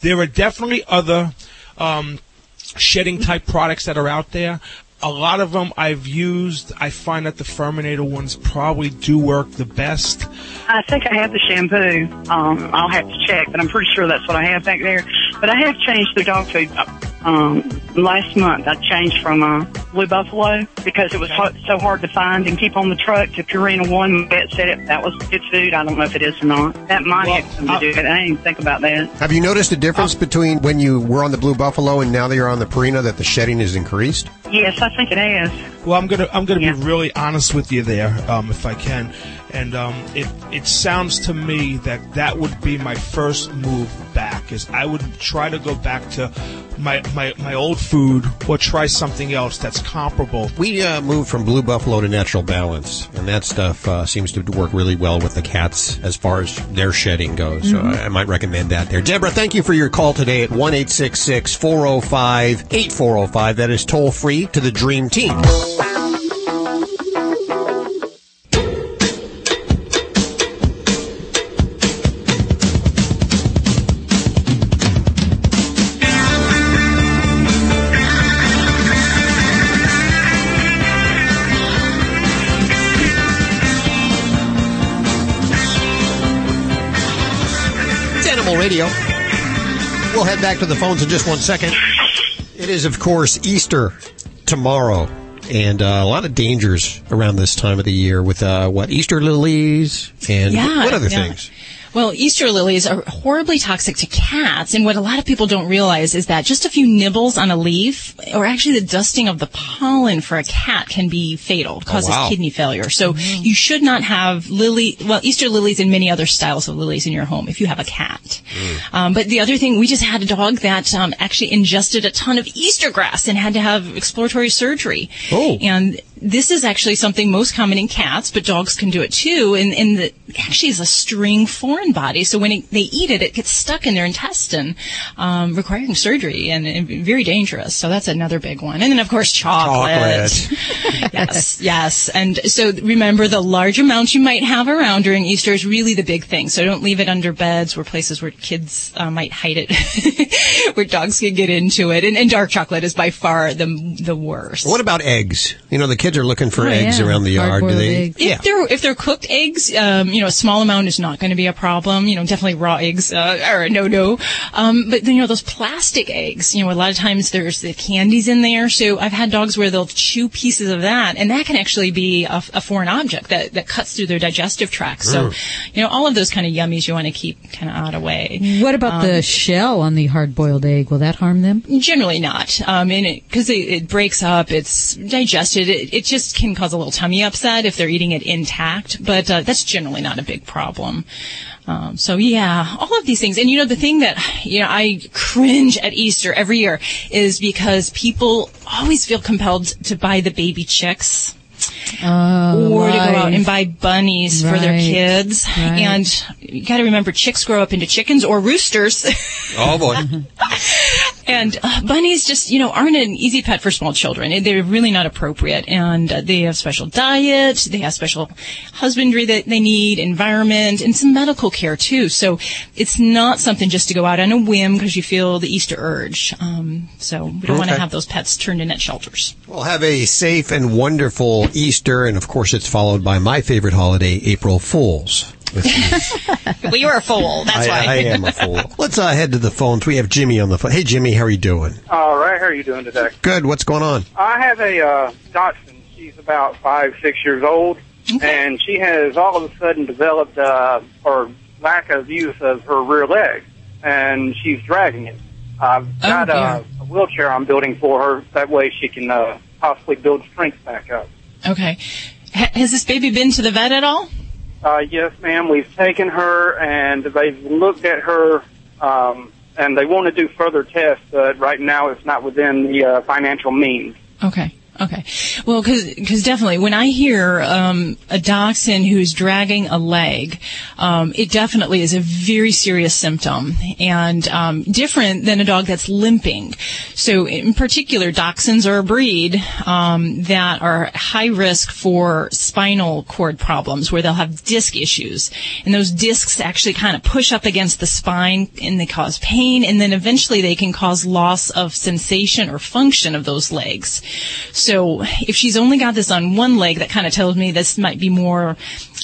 There are definitely other um, shedding type products that are out there. A lot of them I've used. I find that the Furminator ones probably do work the best. I think I have the shampoo. Um, I'll have to check, but I'm pretty sure that's what I have back there. But I have changed the dog food. Um, last month I changed from uh, Blue Buffalo because it was ho- so hard to find and keep on the truck to Purina One. Vet said it that was good food. I don't know if it is or not. That might have something to do with it. I didn't think about that. Have you noticed a difference between when you were on the Blue Buffalo and now that you're on the Purina that the shedding is increased? Yes, I think it has. Well, I'm gonna I'm gonna be really honest with you there, um, if I can, and um, it it sounds to me that that would be my first move back. Is I would try to go back to my my, my old food or try something else that's comparable. We uh, moved from Blue Buffalo to Natural Balance, and that stuff uh, seems to work really well with the cats as far as their shedding goes. So Mhm. I, I might recommend that there. Deborah, thank you for your call today at 1 405 8405. That is toll free to the Dream Team. Radio. We'll head back to the phones in just one second. It is, of course, Easter tomorrow, and uh, a lot of dangers around this time of the year with uh, what Easter lilies and Yeah, what other yeah. things. Well, Easter lilies are horribly toxic to cats, and what a lot of people don't realize is that just a few nibbles on a leaf, or actually the dusting of the pollen for a cat, can be fatal. It causes wow. kidney failure. So you should not have lily, well, Easter lilies and many other styles of lilies in your home if you have a cat. Um, but the other thing, we just had a dog that um, actually ingested a ton of Easter grass and had to have exploratory surgery. Oh. And this is actually something most common in cats, but dogs can do it too. And, and the, actually is a string foreign body. So when it, they eat it, it gets stuck in their intestine, um, requiring surgery and, and very dangerous. So that's another big one. And then of course chocolate. yes, yes. And so remember the large amounts you might have around during Easter is really the big thing. So don't leave it under beds or places where kids uh, might hide it, where dogs can get into it. And, and dark chocolate is by far the the worst. What about eggs? You know, the kids kids are looking for Oh, eggs yeah. around the yard, do they? eggs. If they're if they're cooked eggs, um, you know, a small amount is not going to be a problem. You know, definitely raw eggs uh, are a no no. Um, but then, you know, those plastic eggs, you know, a lot of times there's the candies in there. So I've had dogs where they'll chew pieces of that, and that can actually be a, a foreign object that that cuts through their digestive tract. So, Mm. you know, all of those kind of yummies you want to keep kind of out of way. What about Um, the shell on the hard-boiled egg? Will that harm them? Generally not, um, and because it, it, breaks up, it's digested. It, it just can cause a little tummy upset if they're eating it intact, but uh, that's generally not a big problem. Um, so yeah, all of these things, and you know the thing that you know I cringe at Easter every year is because people always feel compelled to buy the baby chicks Oh, or to go out and buy bunnies for their kids. Right. And you got to remember, chicks grow up into chickens or roosters. Oh boy. And uh, bunnies just, you know, aren't an easy pet for small children. They're really not appropriate. And uh, they have special diet, they have special husbandry that they need, environment, and some medical care too. So it's not something just to go out on a whim because you feel the Easter urge. Um, so we don't want to have those pets turned in at shelters. Well, have a safe and wonderful Easter, and of course, it's followed by my favorite holiday, April Fools. well, you're a fool. That's I, why. I am a fool. Let's uh, head to the phones. We have Jimmy on the phone. Hey, Jimmy, how are you doing? All right, how are you doing today? Good. What's going on? I have a uh, Dachshund. She's about five, six years old, and she has all of a sudden developed uh, or lack of use of her rear leg, and she's dragging it. I've Oh, got a, a wheelchair I'm building for her. That way she can uh, possibly build strength back up. Okay. Ha- has this baby been to the vet at all? Uh, yes, ma'am. We've taken her and they've looked at her, um, and they want to do further tests, but right now it's not within the uh, financial means. Okay. Okay. Well, because definitely when I hear um, a dachshund who's dragging a leg, um, it definitely is a very serious symptom and um, different than a dog that's limping. So, in particular, dachshunds are a breed um, that are high risk for spinal cord problems, where they'll have disc issues, and those discs actually kind of push up against the spine and they cause pain, and then eventually they can cause loss of sensation or function of those legs. So if she's only got this on one leg, that kind of tells me this might be more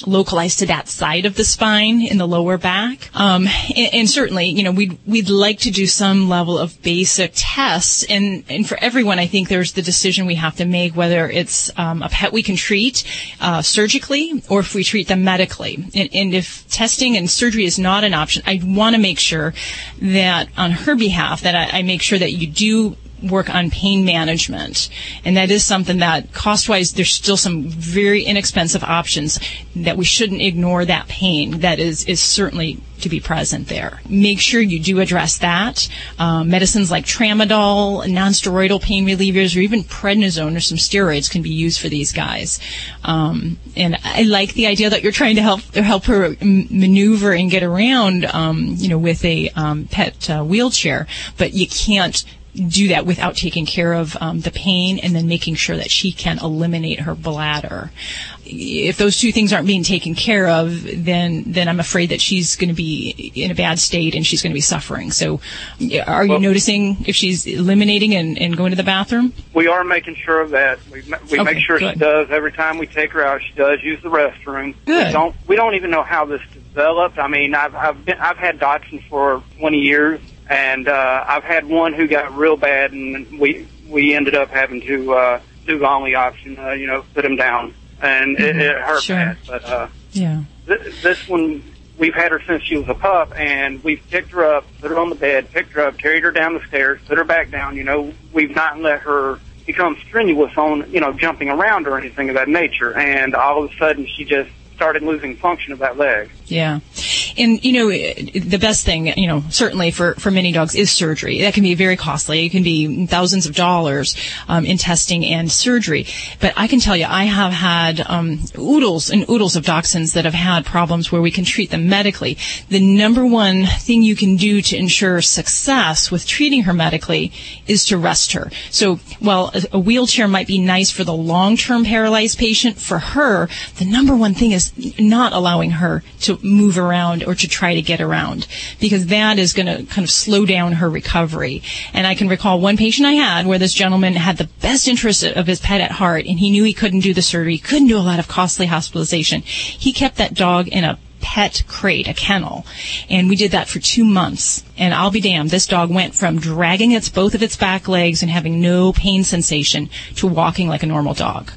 localized to that side of the spine in the lower back. Um, and, and certainly, you know, we'd we'd like to do some level of basic tests. And and for everyone, I think there's the decision we have to make whether it's um, a pet we can treat uh, surgically or if we treat them medically. And, and if testing and surgery is not an option, I want to make sure that on her behalf that I, I make sure that you do work on pain management. And that is something that cost wise, there's still some very inexpensive options that we shouldn't ignore that pain that is, is certainly to be present there. Make sure you do address that. Um, medicines like tramadol, nonsteroidal pain relievers, or even prednisone or some steroids can be used for these guys. Um, and I like the idea that you're trying to help help her maneuver and get around, um, you know, with a um, pet uh, wheelchair. But you can't do that without taking care of um, the pain and then making sure that she can eliminate her bladder. If those two things aren't being taken care of, then then I'm afraid that she's going to be in a bad state and she's going to be suffering. So, are you noticing if she's eliminating and, and going to the bathroom? We are making sure of that. We we Okay, make sure she does every time we take her out. She does use the restroom. Good. We don't we don't even know how this developed. I mean, I've I've been I've had Dachshunds for 20 years, and uh, I've had one who got real bad, and we we ended up having to uh, do the only option, uh, you know, put him down, and it, it hurt Sure. bad. But uh, Yeah. th- this one we've had her since she was a pup and we've picked her up put her on the bed picked her up carried her down the stairs put her back down you know we've not let her become strenuous on you know jumping around or anything of that nature and all of a sudden she just started losing function of that leg Yeah. And, you know, the best thing, you know, certainly for, for many dogs is surgery. That can be very costly. It can be thousands of dollars um, in testing and surgery. But I can tell you, I have had um, oodles and oodles of dachshunds that have had problems where we can treat them medically. The number one thing you can do to ensure success with treating her medically is to rest her. So while a, a wheelchair might be nice for the long-term paralyzed patient, for her, the number one thing is is not allowing her to move around or to try to get around because that is going to kind of slow down her recovery. And I can recall one patient I had where this gentleman had the best interest of his pet at heart and he knew he couldn't do the surgery, couldn't do a lot of costly hospitalization. He kept that dog in a pet crate, a kennel. And we did that for two months. And I'll be damned, this dog went from dragging its both of its back legs and having no pain sensation to walking like a normal dog.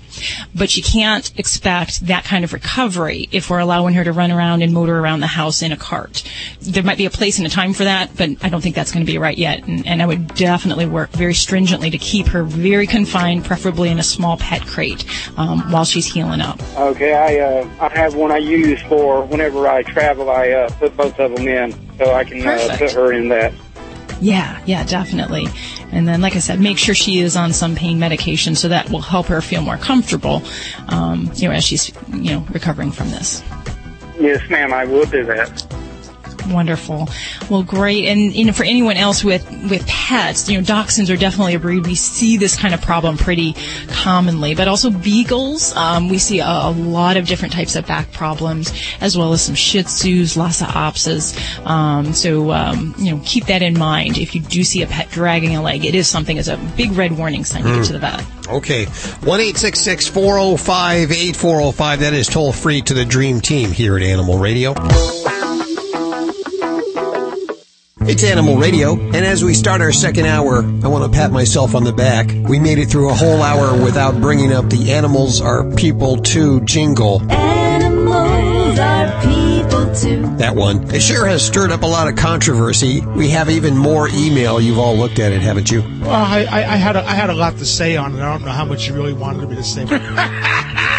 But you can't expect that kind of recovery if we're allowing her to run around and motor around the house in a cart. There might be a place and a time for that, but I don't think that's going to be right yet. And, and I would definitely work very stringently to keep her very confined, preferably in a small pet crate, um, while she's healing up. Okay, I uh, I have one I use for whenever I travel. I uh, put both of them in, so I can uh, put her in that. Yeah, yeah, definitely. And then, like I said, make sure she is on some pain medication so that will help her feel more comfortable, um, you know, as she's, you know, recovering from this. Yes, ma'am, I will do that. Wonderful. Well, great. And you know, for anyone else with with pets, you know, dachshunds are definitely a breed. We see this kind of problem pretty commonly, but also beagles. Um, we see a, a lot of different types of back problems, as well as some Shih Tzus, Lhasa Apsos. Um, so um, you know, keep that in mind. If you do see a pet dragging a leg, it is something as a big red warning sign to Hmm. get to the vet. Okay. 1 405 8405. That is toll free to the Dream Team here at Animal Radio. It's Animal Radio, and as we start our second hour, I want to pat myself on the back. We made it through a whole hour without bringing up the Animals Are People Too jingle. Animals are people too. That one. It sure has stirred up a lot of controversy. We have even more email. You've all looked at it, haven't you? Well, I, I, I had a, I had a lot to say on it. I don't know how much you really wanted me to say.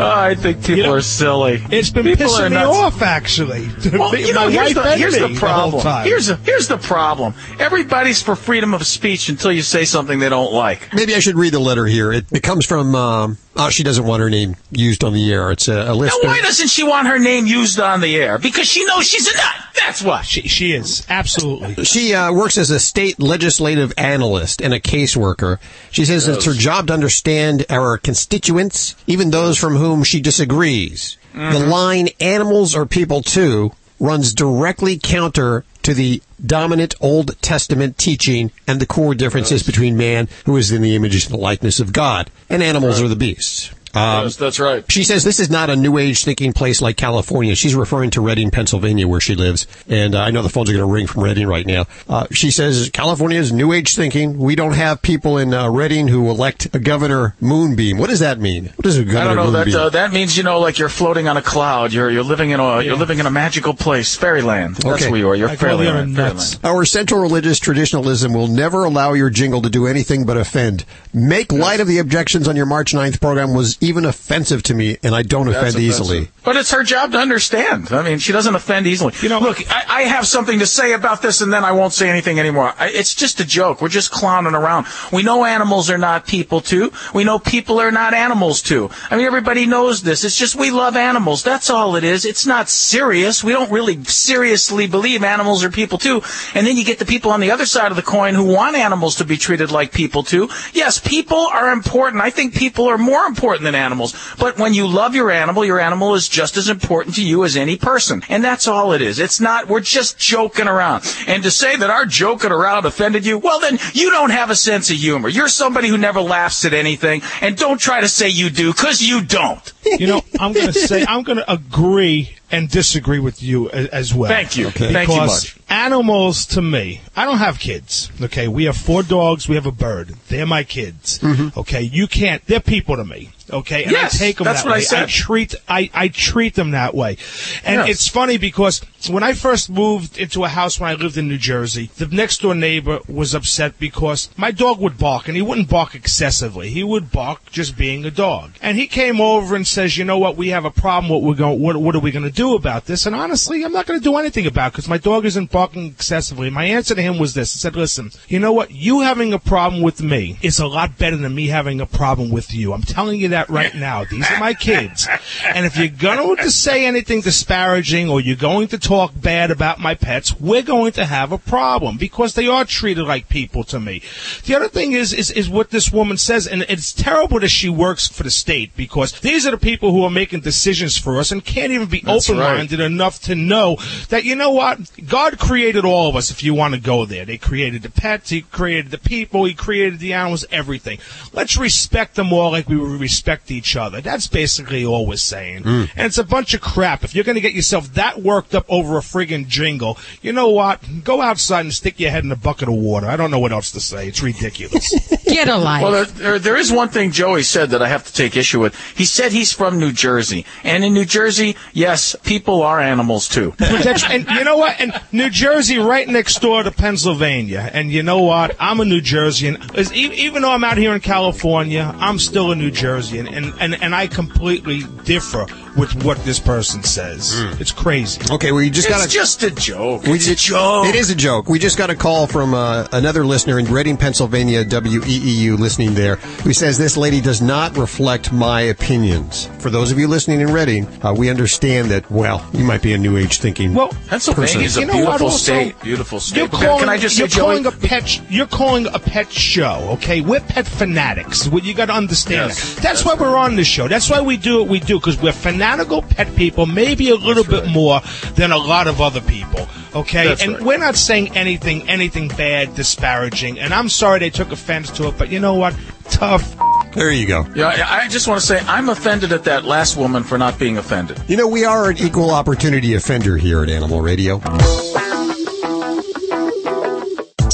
I think people are silly. It's been People pissing are me nuts. off, actually. Well, you know, My here's, wife the, and here's the problem. time. here's, a, here's the problem. Everybody's for freedom of speech until you say something they don't like. Maybe I should read the letter here. It, it comes from, um, oh, she doesn't want her name used on the air. It's a, a Now, why doesn't she want her name used on the air? Because she knows she's a nut. That's why. She, she is. Absolutely. She uh, works as a state legislative analyst and a caseworker. She says it's her job to understand our constituents, even those from whom she disagrees. The line, animals are people too, runs directly counter to the dominant Old Testament teaching and the core differences between man, who is in the image and the likeness of God, and animals are the beasts. Um, yes, that's right. she says this is not a new age thinking place like California. She's referring to Reading, Pennsylvania, where she lives. And uh, I know the phones are going to ring from Reading right now. Uh, she says California is new age thinking. We don't have people in uh, Reading who elect a Governor Moonbeam. What does that mean? What does a I Governor don't know. That Moonbeam? uh, that means you know, like you're floating on a cloud. You're you're living in a you're living in a magical place, fairyland. That's Okay. where you are. You're I fairyland. nuts. fairyland. Our central religious traditionalism will never allow your jingle to do anything but offend. Make light of the objections on your March 9th program was even offensive to me, and I don't That's offend easily. But it's her job to understand. I mean, she doesn't offend easily. You know, look, I, I have something to say about this, and then I won't say anything anymore. I, it's just a joke. We're just clowning around. We know animals are not people too. We know people are not animals too. I mean, everybody knows this. It's just we love animals. That's all it is. It's not serious. We don't really seriously believe animals are people too. And then you get the people on the other side of the coin who want animals to be treated like people too. Yes, people are important. I think people are more important than animals. But when you love your animal, your animal is just as important to you as any person. And that's all it is. It's not, we're just joking around. And to say that our joking around offended you, well then you don't have a sense of humor. You're somebody who never laughs at anything. And don't try to say you do, cause you don't. You know, I'm going to say I'm going to agree and disagree with you as, as well. Thank you. Because Thank you much. Animals to me, I don't have kids. Okay, we have four dogs. We have a bird. They're my kids. Mm-hmm. Okay, you can't. They're people to me. Okay, and Yes, I take them that's that what I way. said. treat I, I treat them that way, and Yes. it's funny because when I first moved into a house when I lived in New Jersey, the next door neighbor was upset because my dog would bark, and he wouldn't bark excessively. He would bark just being a dog, and he came over and says, "You know what? We have a problem. What we're going? What, what are we going to do about this?" And honestly, I'm not going to do anything about because my dog isn't barking excessively. My answer to him was this. I said, listen, you know what? You having a problem with me is a lot better than me having a problem with you. I'm telling you that right now. These are my kids. And if you're going to say anything disparaging or you're going to talk bad about my pets, we're going to have a problem because they are treated like people to me. The other thing is, is, is what this woman says, and it's terrible that she works for the state because these are the people who are making decisions for us and can't even be That's open-minded enough to know that, you know what? God created all of us if you want to go there. They created the pets, He created the people, He created the animals, everything. Let's respect them all like we would respect each other. That's basically all we're saying. Mm. And it's a bunch of crap. If you're going to get yourself that worked up over a friggin' jingle, you know what? Go outside and stick your head in a bucket of water. I don't know what else to say. It's ridiculous. Get a life. Well, there, there, there is one thing Joey said that I have to take issue with. He said he's from New Jersey, and in New Jersey, yes, people are animals too. And you know what? And New Jersey, right next door to Pennsylvania. And you know what? I'm a New Jerseyan. Even though I'm out here in California, I'm still a New Jerseyan, and and and I completely differ with what this person says. It's crazy. Okay, well, you just it's got to. just a joke. We it's a joke. It is a joke. We just got a call from uh, another listener in Reading, Pennsylvania, WEEU, listening there, who says this lady does not reflect my opinions. For those of you listening in Reading, uh, we understand that. Well, you might be a new age thinking. Well, Pennsylvania is a You know what, beautiful also, state. Beautiful state. You're calling, can I just say, you're Joey? calling a pet. You're calling a pet show. Okay, we're pet fanatics. What you got to understand. Yes, that. That's why we're on the show. That's why we do what we do because we're fanatical pet people. Maybe a little bit more than a lot of other people. Okay, That's and right. we're not saying anything, anything bad, disparaging. And I'm sorry they took offense to it, but you know what? Tough. There you go. Yeah, I I just want to say I'm offended at that last woman for not being offended. You know, we are an equal opportunity offender here at Animal Radio.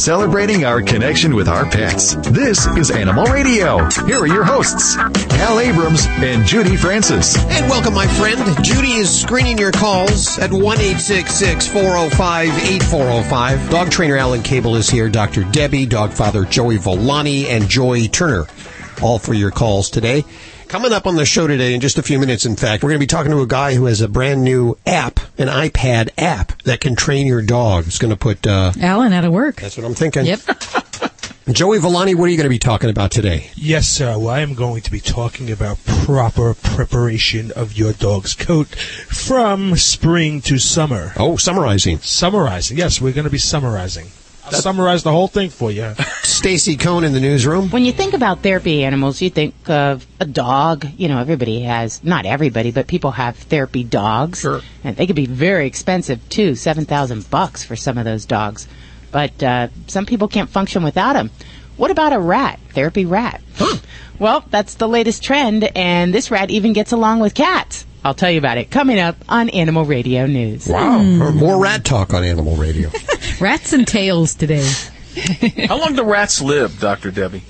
Celebrating our connection with our pets. This is Animal Radio. Here are your hosts, Hal Abrams and Judy Francis. And welcome, my friend. Judy is screening your calls at 1 405 8405. Dog trainer Alan Kabel is here. Dr. Debbie, dog father Joey Villani, and Joy Turner. All for your calls today. Coming up on the show today in just a few minutes, in fact, we're going to be talking to a guy who has a brand new app, an iPad app that can train your dog. It's going to put, uh, Alan out of work. that's what I'm thinking. Yep. Joey Villani, what are you going to be talking about today? Yes, sir. Well, I am going to be talking about proper preparation of your dog's coat from spring to summer. Oh, summarizing. Summarizing. Yes, we're going to be summarizing. I'll summarize the whole thing for you. Stacy Cohen in the newsroom. When you think about therapy animals, you think of a dog. You know, everybody has, not everybody, but people have therapy dogs. Sure. And they could be very expensive too, 7000 bucks for some of those dogs. But uh, some people can't function without them. What about a rat? Therapy rat. Well, that's the latest trend, and this rat even gets along with cats. I'll tell you about it coming up on Animal Radio News. Wow. More rat talk on Animal Radio. Rats and tails today. How long do rats live, Dr. Debbie?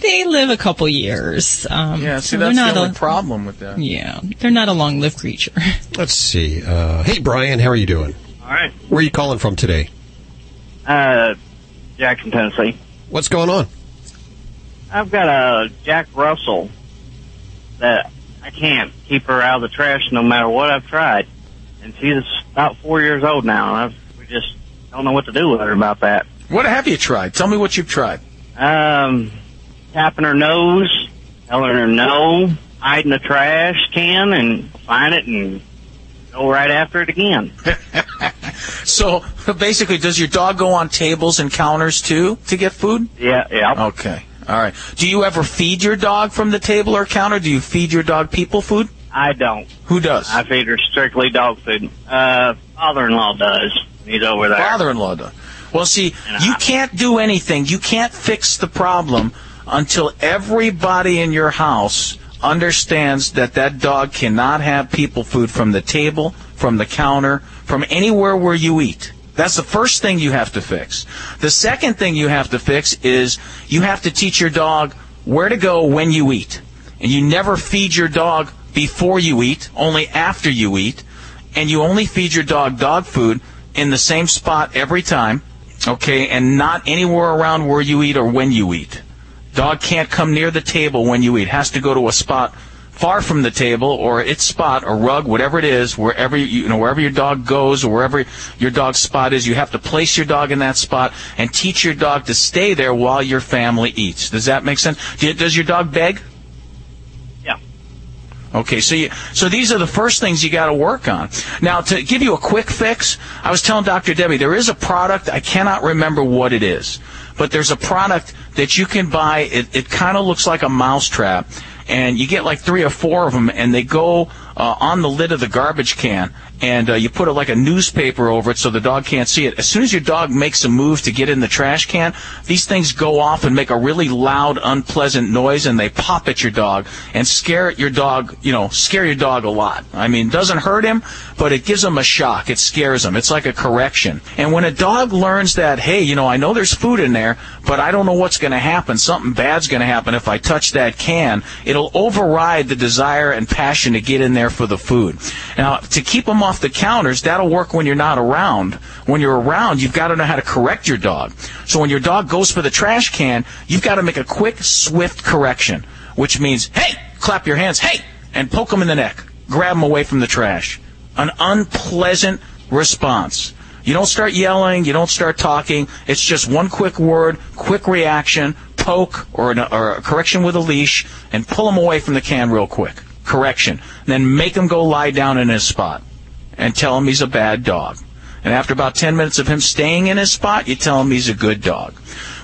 They live a couple years. Um, Yeah, see, they're that's not the only a, problem with that. Yeah, they're not a long-lived creature. Let's see. Uh, hey, Brian, how are you doing? All right. Where are you calling from today? Uh, Jackson, Tennessee. What's going on? I've got a Jack Russell that I can't keep her out of the trash no matter what I've tried. And she's about four years old now. And I've, we just don't know what to do with her about that. What have you tried? Tell me what you've tried. Um, tapping her nose, telling her no, hiding the trash can and find it and go right after it again. So basically, does your dog go on tables and counters too to get food? Yeah, yeah. Okay. All right. Do you ever feed your dog from the table or counter? Do you feed your dog people food? I don't. Who does? I feed her strictly dog food. Uh, father-in-law does. Over there. Father-in-law does. Well, see, you can't do anything. You can't fix the problem until everybody in your house understands that that dog cannot have people food from the table, from the counter, from anywhere where you eat. That's the first thing you have to fix. The second thing you have to fix is you have to teach your dog where to go when you eat. And you never feed your dog before you eat, only after you eat. And you only feed your dog dog food in the same spot every time, okay, and not anywhere around where you eat or when you eat. Dog can't come near the table when you eat. Has to go to a spot far from the table or its spot or rug, whatever it is, wherever you, you know wherever your dog goes or wherever your dog's spot is, you have to place your dog in that spot and teach your dog to stay there while your family eats. Does that make sense? Does your dog beg? Okay, so you, so these are the first things you got to work on. Now, to give you a quick fix, I was telling Dr. Debbie there is a product I cannot remember what it is, but there's a product that you can buy. It, it kind of looks like a mouse trap, and you get like three or four of them, and they go uh, on the lid of the garbage can, and uh, you put it like a newspaper over it so the dog can't see it. As soon as your dog makes a move to get in the trash can, these things go off and make a really loud, unpleasant noise, and they pop at your dog and scare your dog. You know, scare your dog a lot. I mean, it doesn't hurt him, but it gives him a shock. It scares him. It's like a correction. And when a dog learns that, hey, you know, I know there's food in there, but I don't know what's going to happen. Something bad's going to happen if I touch that can. It'll override the desire and passion to get in there for the food. Now, to keep them off the counters, that'll work when you're not around. When you're around, you've got to know how to correct your dog. So when your dog goes for the trash can, you've got to make a quick, swift correction, which means, hey, clap your hands, hey, and poke him in the neck. Grab him away from the trash. An unpleasant response. You don't start yelling, you don't start talking. It's just one quick word, quick reaction, poke or, an, or a correction with a leash, and pull him away from the can real quick. Correction. Then make him go lie down in his spot and tell him he's a bad dog. And after about 10 minutes of him staying in his spot, you tell him he's a good dog.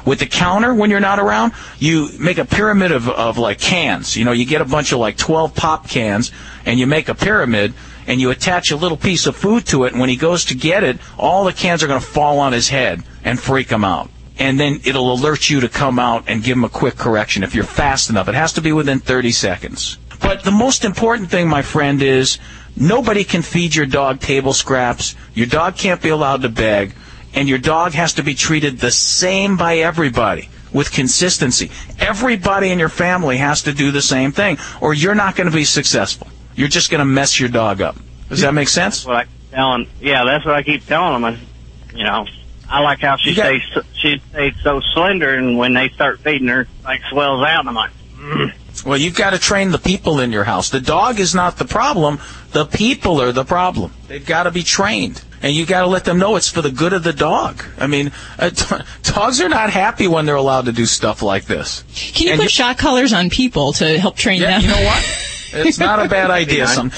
With the counter, when you're not around, you make a pyramid of, of like cans. You know, you get a bunch of like 12 pop cans and you make a pyramid and you attach a little piece of food to it. And when he goes to get it, all the cans are going to fall on his head and freak him out. And then it'll alert you to come out and give him a quick correction if you're fast enough. It has to be within 30 seconds. But the most important thing, my friend, is nobody can feed your dog table scraps. Your dog can't be allowed to beg. And your dog has to be treated the same by everybody with consistency. Everybody in your family has to do the same thing, or you're not going to be successful. You're just going to mess your dog up. Does that make sense? That's what I telling. Yeah, that's what I keep telling them. I, you know, I like how she stays. She stays so slender, and when they start feeding her, like swells out. And I'm like, mm. Well, you've got to train the people in your house. The dog is not the problem. The people are the problem. They've got to be trained. And you've got to let them know it's for the good of the dog. I mean, uh, t- dogs are not happy when they're allowed to do stuff like this. Can you And put shot collars on people to help train Yeah, them? you know what? It's not a bad idea. Some,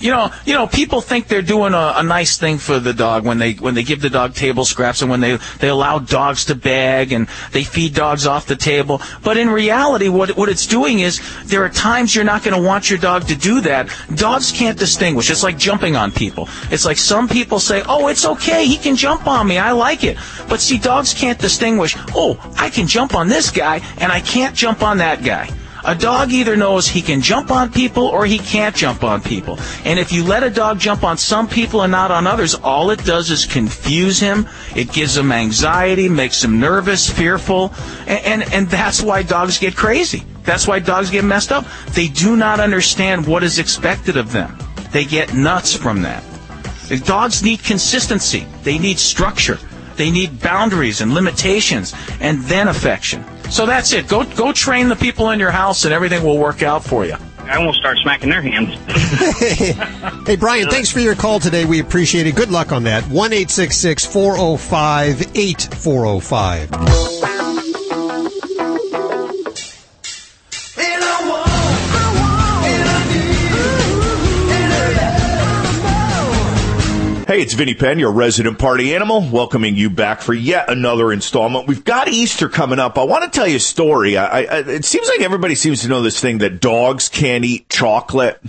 you know, you know, people think they're doing a, a nice thing for the dog when they when they give the dog table scraps and when they they allow dogs to beg and they feed dogs off the table. But in reality, what what it's doing is there are times you're not going to want your dog to do that. Dogs can't distinguish. It's like jumping on people. It's like some people say, "Oh, it's okay. He can jump on me. I like it." But see, dogs can't distinguish. Oh, I can jump on this guy and I can't jump on that guy. A dog either knows he can jump on people or he can't jump on people. And if you let a dog jump on some people and not on others, all it does is confuse him. It gives him anxiety, makes him nervous, fearful, and, and, and that's why dogs get crazy. That's why dogs get messed up. They do not understand what is expected of them. They get nuts from that. Dogs need consistency. They need structure. They need boundaries and limitations and then affection. So that's it. Go go train the people in your house and everything will work out for you. I won't start smacking their hands. Hey, Brian, thanks for your call today. We appreciate it. Good luck on that. 1 405 8405. Hey, it's Vinny Penn, your resident party animal, welcoming you back for yet another installment. We've got Easter coming up. I want to tell you a story. I, I, it seems like everybody seems to know this thing that dogs can't eat chocolate.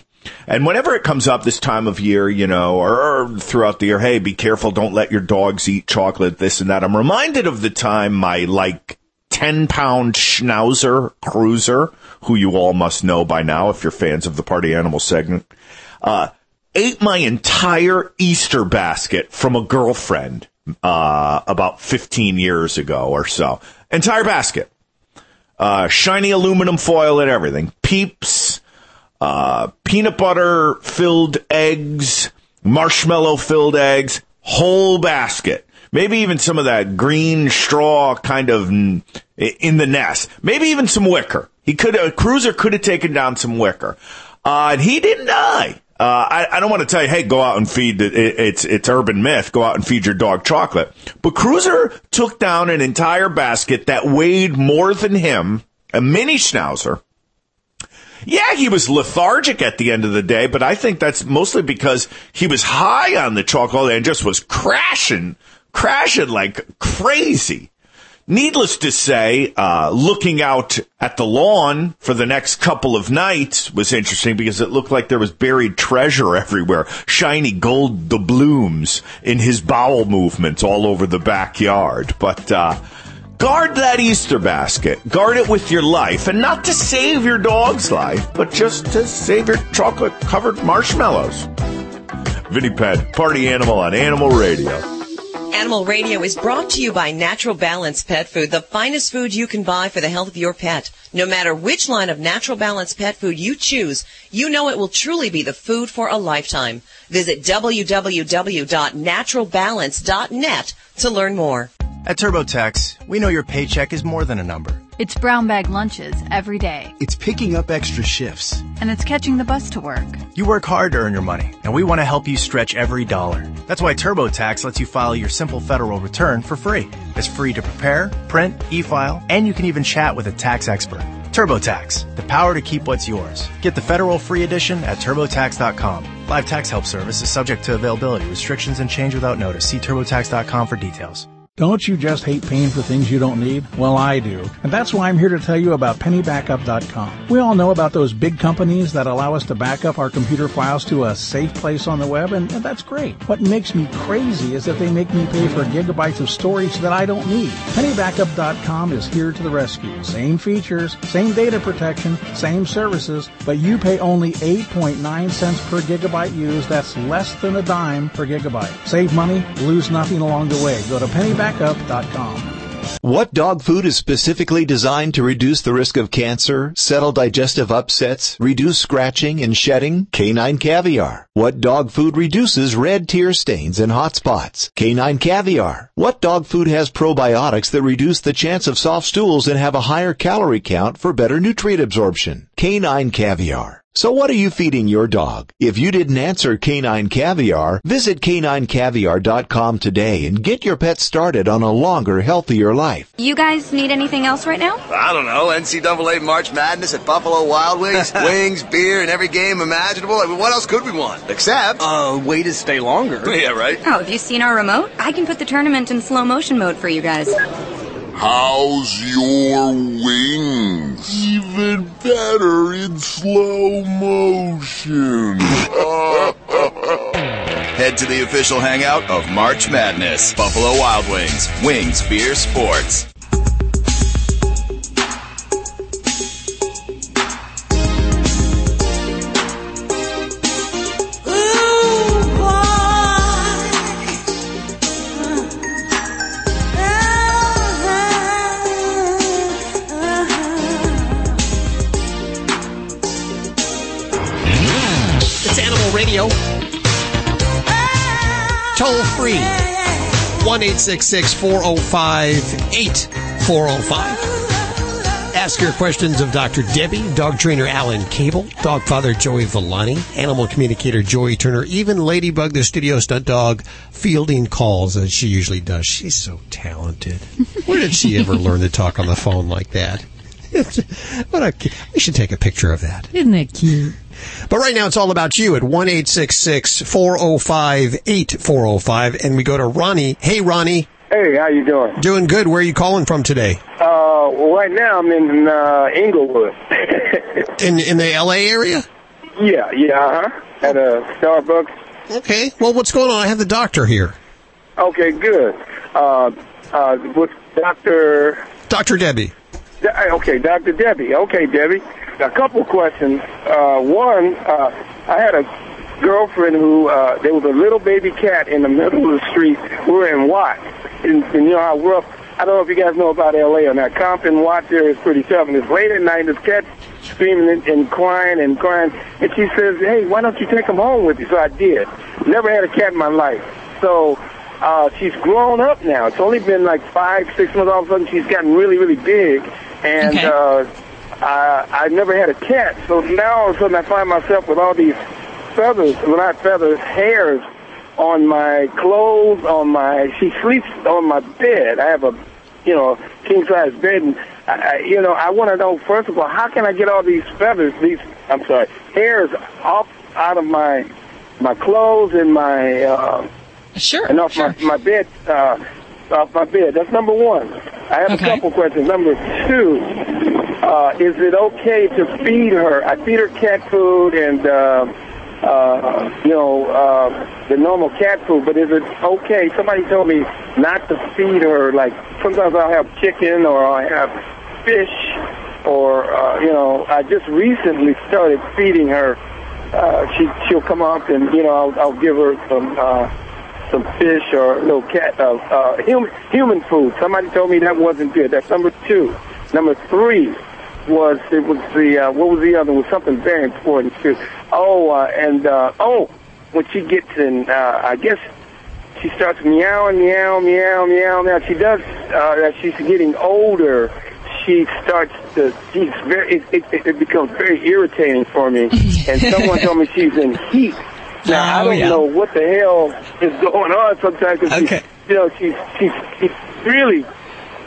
And whenever it comes up this time of year, you know, or, or throughout the year, hey, be careful, don't let your dogs eat chocolate, this and that. I'm reminded of the time my like 10 pound schnauzer cruiser, who you all must know by now if you're fans of the party animal segment, uh, ate my entire Easter basket from a girlfriend uh, about 15 years ago or so. Entire basket. Uh, shiny aluminum foil and everything. Peeps, uh, peanut butter filled eggs, marshmallow filled eggs, whole basket. Maybe even some of that green straw kind of in the nest. Maybe even some wicker. He could, a cruiser could have taken down some wicker. Uh, and he didn't die. Uh, I, I don't want to tell you, hey, go out and feed. The, it, it's it's urban myth. Go out and feed your dog chocolate. But Cruiser took down an entire basket that weighed more than him, a mini schnauzer. Yeah, he was lethargic at the end of the day, but I think that's mostly because he was high on the chocolate and just was crashing, crashing like crazy. Needless to say, uh, looking out at the lawn for the next couple of nights was interesting because it looked like there was buried treasure everywhere, shiny gold doubloons in his bowel movements all over the backyard. But uh, guard that Easter basket. Guard it with your life, and not to save your dog's life, but just to save your chocolate-covered marshmallows. Vinny Penn, party animal on Animal Radio. Animal Radio is brought to you by Natural Balance Pet Food, the finest food you can buy for the health of your pet. No matter which line of Natural Balance Pet Food you choose, you know it will truly be the food for a lifetime. Visit www.naturalbalance.net to learn more. At TurboTax, we know your paycheck is more than a number. It's brown bag lunches every day. It's picking up extra shifts. And it's catching the bus to work. You work hard to earn your money, and we want to help you stretch every dollar. That's why TurboTax lets you file your simple federal return for free. It's free to prepare, print, e-file, and you can even chat with a tax expert. TurboTax, the power to keep what's yours. Get the federal free edition at turbotax.com. Live tax help service is subject to availability, restrictions, and change without notice. See turbotax.com for details. Don't you just hate paying for things you don't need? Well, I do. And that's why I'm here to tell you about pennybackup.com. We all know about those big companies that allow us to back up our computer files to a safe place on the web, and, and that's great. What makes me crazy is that they make me pay for gigabytes of storage that I don't need. Pennybackup.com is here to the rescue. Same features, same data protection, same services, but you pay only 8.9 cents per gigabyte used. That's less than a dime per gigabyte. Save money, lose nothing along the way. Go to pennybackup.com. What dog food is specifically designed to reduce the risk of cancer, settle digestive upsets, reduce scratching and shedding? Canine Caviar. What dog food reduces red tear stains and hot spots? Canine Caviar. What dog food has probiotics that reduce the chance of soft stools and have a higher calorie count for better nutrient absorption? Canine Caviar. So what are you feeding your dog? If you didn't answer Canine Caviar, visit caninecaviar.com today and get your pet started on a longer, healthier life. You guys need anything else right now? I don't know. NCAA March Madness at Buffalo Wild Wings, wings, beer, and every game imaginable. I mean, what else could we want? Except, uh, way to stay longer. yeah, right. Oh, have you seen our remote? I can put the tournament in slow motion mode for you guys. How's your wings? Even better in slow motion. Head to the official hangout of March Madness. Buffalo Wild Wings. Wings, beer, sports. Radio. Toll free. 1 405 8405. Ask your questions of Dr. Debbie, dog trainer Alan Kabel, dog father Joey Villani, animal communicator Joey Turner, even Ladybug, the studio stunt dog, fielding calls as she usually does. She's so talented. Where did she ever learn to talk on the phone like that? what a, we should take a picture of that. Isn't that cute? But right now it's all about you at 1-866-405-8405 and we go to Ronnie. Hey Ronnie. Hey, how you doing? Doing good. Where are you calling from today? Uh, well, right now I'm in uh, Inglewood. In in the LA area? yeah, yeah, uh-huh. At a Starbucks. Okay. Well, what's going on? I have the doctor here. Okay, good. Uh, uh, with Dr. Dr. Debbie. D- Okay, Dr. Debbie. Okay, Debbie. A couple questions. Uh, one, uh, I had a girlfriend who, uh, there was a little baby cat in the middle of the street. We were in Watts. And, and you know how rough, I don't know if you guys know about LA or not. Compton, Watts area is pretty tough. And it's late at night, this cat screaming and, and crying and crying. And she says, hey, why don't you take him home with you? So I did. Never had a cat in my life. So, uh, she's grown up now. It's only been like five, six months. All of a sudden, she's gotten really, really big. And, Okay. uh, I, I never had a cat, so now all of a sudden I find myself with all these feathers, well not feathers, hairs on my clothes, on my, she sleeps on my bed. I have a, you know, king size bed and I, I, you know, I want to know first of all, how can I get all these feathers, these, I'm sorry, hairs off out of my, my clothes and my, uh, Sure. and off my, my bed, uh, off my bed. That's number one. I have a couple questions. Number two, uh, is it okay to feed her? I feed her cat food and, uh, uh, you know, uh, the normal cat food, but is it okay? Somebody told me not to feed her, like, sometimes I'll have chicken or I'll have fish or, uh, you know, I just recently started feeding her. Uh, she, she'll come up and, you know, I'll, I'll give her some, uh, some fish or little cat, uh, uh, human, human food. Somebody told me that wasn't good. That's number two. Number three was, it was the, uh, what was the other one? Something very important too. Oh, uh, and, uh, oh, when she gets in, uh, I guess she starts meowing, meow, meow, meow, meow. She does, uh, as she's getting older, she starts to, she's very, it, it, it becomes very irritating for me. and someone told me she's in heat. Now, I don't yeah. know what the hell is going on sometimes. 'cause Okay. She, you know, she's, she's, she's really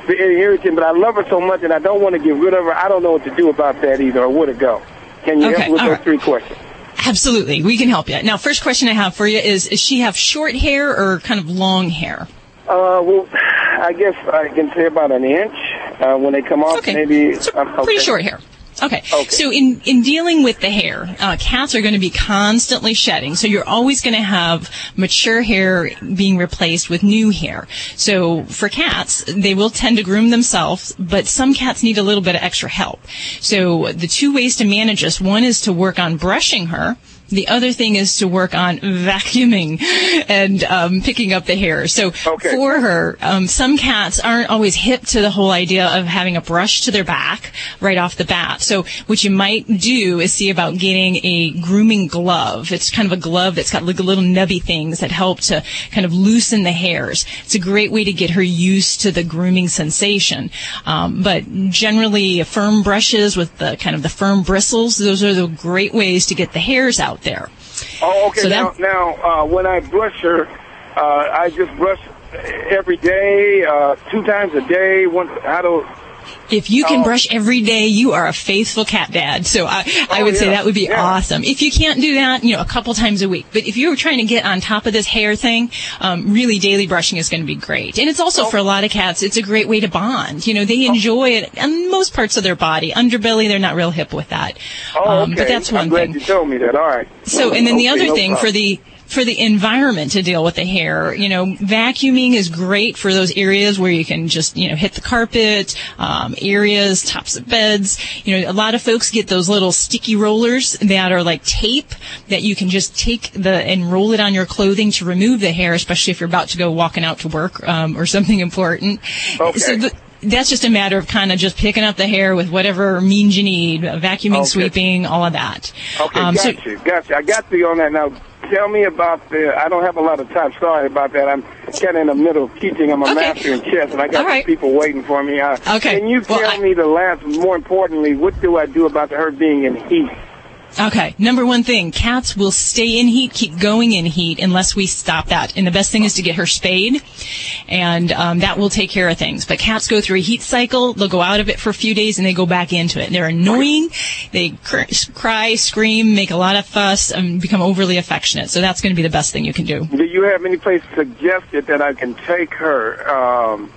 very irritating, but I love her so much and I don't want to get rid of her. I don't know what to do about that either or where to go. Can you Okay, help with all those right. three questions? Absolutely, we can help you. Now, first question I have for you is: Does she have short hair or kind of long hair? Uh, well, I guess I can say about an inch uh, when they come off. Maybe um, okay. Pretty short hair. Okay. So in, in dealing with the hair, uh, cats are going to be constantly shedding. So you're always going to have mature hair being replaced with new hair. So for cats, they will tend to groom themselves, but some cats need a little bit of extra help. So the two ways to manage this, one is to work on brushing her. The other thing is to work on vacuuming and um, picking up the hair. So for her, um, some cats aren't always hip to the whole idea of having a brush to their back right off the bat. So what you might do is see about getting a grooming glove. It's kind of a glove that's got like little nubby things that help to kind of loosen the hairs. It's a great way to get her used to the grooming sensation. Um, but generally, firm brushes with the kind of the firm bristles, those are the great ways to get the hairs out there. Oh, okay. So now, that- now uh, when I brush her, uh, I just brush every day, uh, two times a day. Once how do? If you can Oh. brush every day, you are a faithful cat dad. So I, I Oh, would say that would be Yeah. awesome. If you can't do that, you know, a couple times a week. But if you're trying to get on top of this hair thing, um, really daily brushing is going to be great. And it's Oh. also for a lot of cats, it's a great way to bond. You know, they enjoy it on most parts of their body. Underbelly, they're not real hip with that. Oh, Um, okay. but that's one I'm glad thing. you told me that. All right. So, and then the other no thing for the for the environment to deal with the hair, you know, vacuuming is great for those areas where you can just, you know, hit the carpet, um, areas, tops of beds. You know, a lot of folks get those little sticky rollers that are like tape that you can just take the and roll it on your clothing to remove the hair, especially if you're about to go walking out to work um, or something important. Okay. So the, that's just a matter of kind of just picking up the hair with whatever means you need, vacuuming, Okay. sweeping, all of that. Okay, Um, so- got you, got you. I got you on that. Now, tell me about the. I don't have a lot of time. Sorry about that. I'm kind of in the middle of teaching. I'm a master in chess, and I got right. people waiting for me. Uh, Okay. Can you tell me the last? More importantly, what do I do about her being in heat? Okay, number one thing, cats will stay in heat, keep going in heat unless we stop that. And the best thing is to get her spayed, and um, that will take care of things. But cats go through a heat cycle, they'll go out of it for a few days and they go back into it. They're annoying, they cr- cry, scream, make a lot of fuss, and become overly affectionate. So that's going to be the best thing you can do. Do you have any place suggested that I can take her? Um,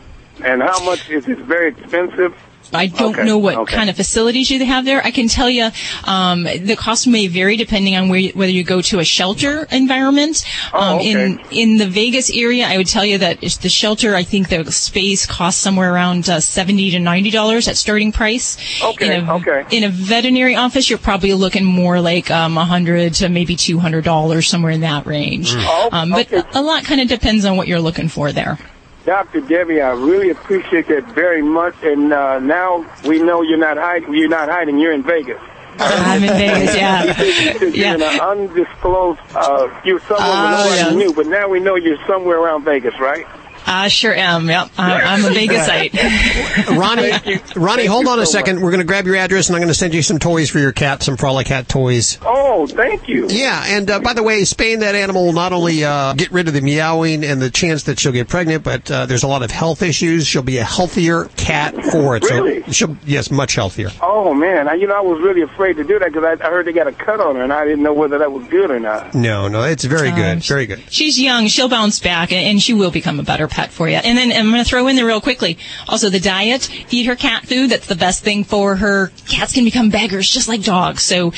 and how much is it? Very expensive. I don't Okay, know what okay. kind of facilities you have there. I can tell you um, the cost may vary depending on where you, whether you go to a shelter environment. Um, Oh, okay. In in the Vegas area, I would tell you that the shelter. I think the space costs somewhere around uh, seventy to ninety dollars at starting price. Okay, In a, okay. In a veterinary office, you're probably looking more like um, a hundred to maybe two hundred dollars, somewhere in that range. Oh, um, but a lot kind of depends on what you're looking for there. Dr. Debbie, I really appreciate that very much. And uh, now we know you're not hiding. You're not hiding. You're in Vegas. I'm in Vegas, yeah. You're Yeah. in an undisclosed. Uh, you're somewhere Oh, nobody yeah. knew, but now we know you're somewhere around Vegas, right? I sure am. Yep, I'm, I'm a Vegasite. Ronnie, Ronnie, hold on a second. We're going to grab your address and I'm going to send you some toys for your cat, some Frolicat toys. Oh, thank you. Yeah, and uh, by the way, spaying that animal will not only uh, get rid of the meowing and the chance that she'll get pregnant, but uh, there's a lot of health issues. She'll be a healthier cat for it. Really? So she'll, yes, much healthier. Oh man, I, you know I was really afraid to do that because I, I heard they got a cut on her and I didn't know whether that was good or not. No, no, it's very Um, good, very good. She's young. She'll bounce back, and, and she will become a better pet for you. And then I'm going to throw in there real quickly. Also, the diet. Feed her cat food. That's the best thing for her. Cats can become beggars just like dogs. So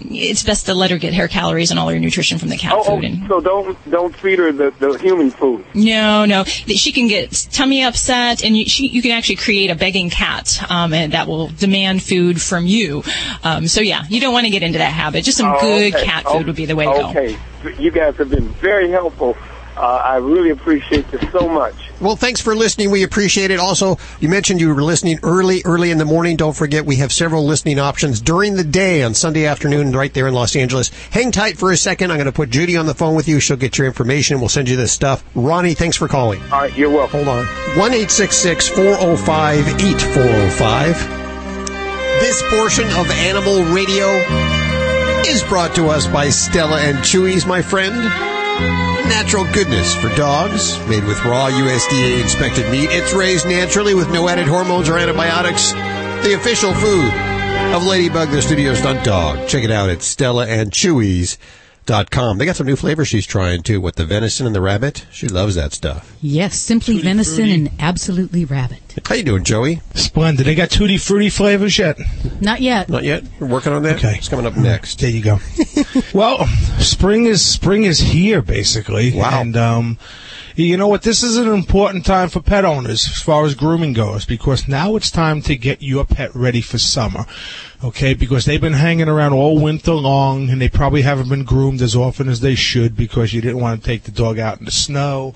it's best to let her get her calories and all her nutrition from the cat Oh, oh, food. And so don't don't feed her the, the human food. no, no, she can get tummy upset, and you, she, you can actually create a begging cat, um, and that will demand food from you. Um, so yeah, you don't want to get into that habit. Just some Oh, good okay. cat Oh, food would be the way to go. Okay, you guys have been very helpful. Uh, I really appreciate this so much. Well, thanks for listening. We appreciate it. Also, you mentioned you were listening early, early in the morning. Don't forget, we have several listening options during the day on Sunday afternoon right there in Los Angeles. Hang tight for a second. I'm going to put Judy on the phone with you. She'll get your information. We'll send you this stuff. Ronnie, thanks for calling. All right, you're welcome. Hold on. 1 405 8405. This portion of Animal Radio is brought to us by Stella and Chewy's, my friend. Natural goodness for dogs, made with raw USDA inspected meat. It's raised naturally with no added hormones or antibiotics. The official food of Ladybug, the studio stunt dog. Check it out at Stella and Chewy's. Dot com. They got some new flavors she's trying too. What the venison and the rabbit? She loves that stuff. Yes, simply venison and absolutely rabbit. How you doing, Joey? Splendid. They got tutti frutti flavors yet? Not yet. Not yet. We're working on that. Okay. It's coming up next. There you go. well, spring is spring is here basically. Wow. And um you know what? This is an important time for pet owners as far as grooming goes because now it's time to get your pet ready for summer. Okay, because they've been hanging around all winter long and they probably haven't been groomed as often as they should because you didn't want to take the dog out in the snow.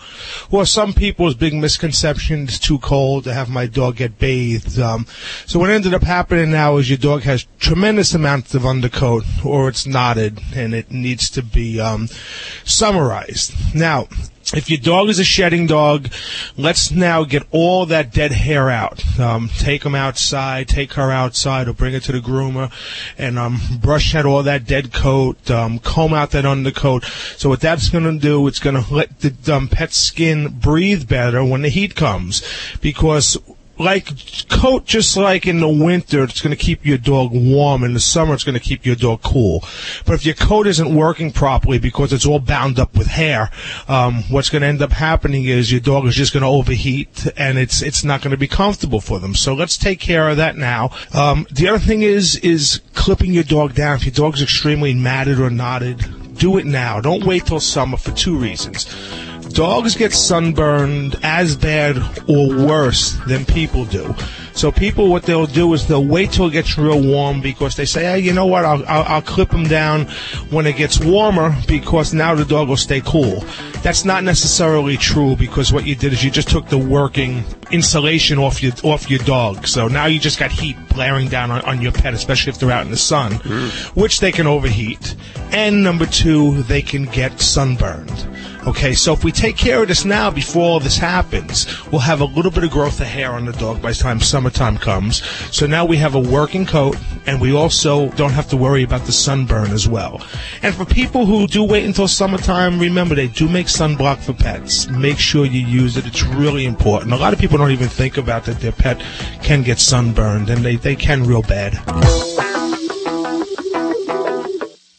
Or some people's big misconception it's too cold to have my dog get bathed. Um, so what ended up happening now is your dog has tremendous amounts of undercoat or it's knotted and it needs to be um, summarized. Now, if your dog is a shedding dog, let's now get all that dead hair out. Um, take him outside, take her outside, or bring her to the groomer, and um, brush out all that dead coat, um, comb out that undercoat. So what that's going to do, it's going to let the um, pet skin breathe better when the heat comes, because like coat, just like in the winter, it's going to keep your dog warm. In the summer, it's going to keep your dog cool. But if your coat isn't working properly because it's all bound up with hair, um, what's going to end up happening is your dog is just going to overheat, and it's it's not going to be comfortable for them. So let's take care of that now. Um, the other thing is is clipping your dog down. If your dog's extremely matted or knotted, do it now. Don't wait till summer for two reasons. Dogs get sunburned as bad or worse than people do. So people, what they'll do is they'll wait till it gets real warm because they say, hey, you know what? I'll, I'll, I'll clip them down when it gets warmer because now the dog will stay cool. That's not necessarily true because what you did is you just took the working insulation off your off your dog. So now you just got heat blaring down on, on your pet, especially if they're out in the sun, mm. which they can overheat. And number two, they can get sunburned. Okay, so if we take care of this now before all this happens, we'll have a little bit of growth of hair on the dog by the time summertime comes. So now we have a working coat, and we also don't have to worry about the sunburn as well. And for people who do wait until summertime, remember they do make sunblock for pets. Make sure you use it. It's really important. A lot of people don't even think about that their pet can get sunburned, and they, they can real bad.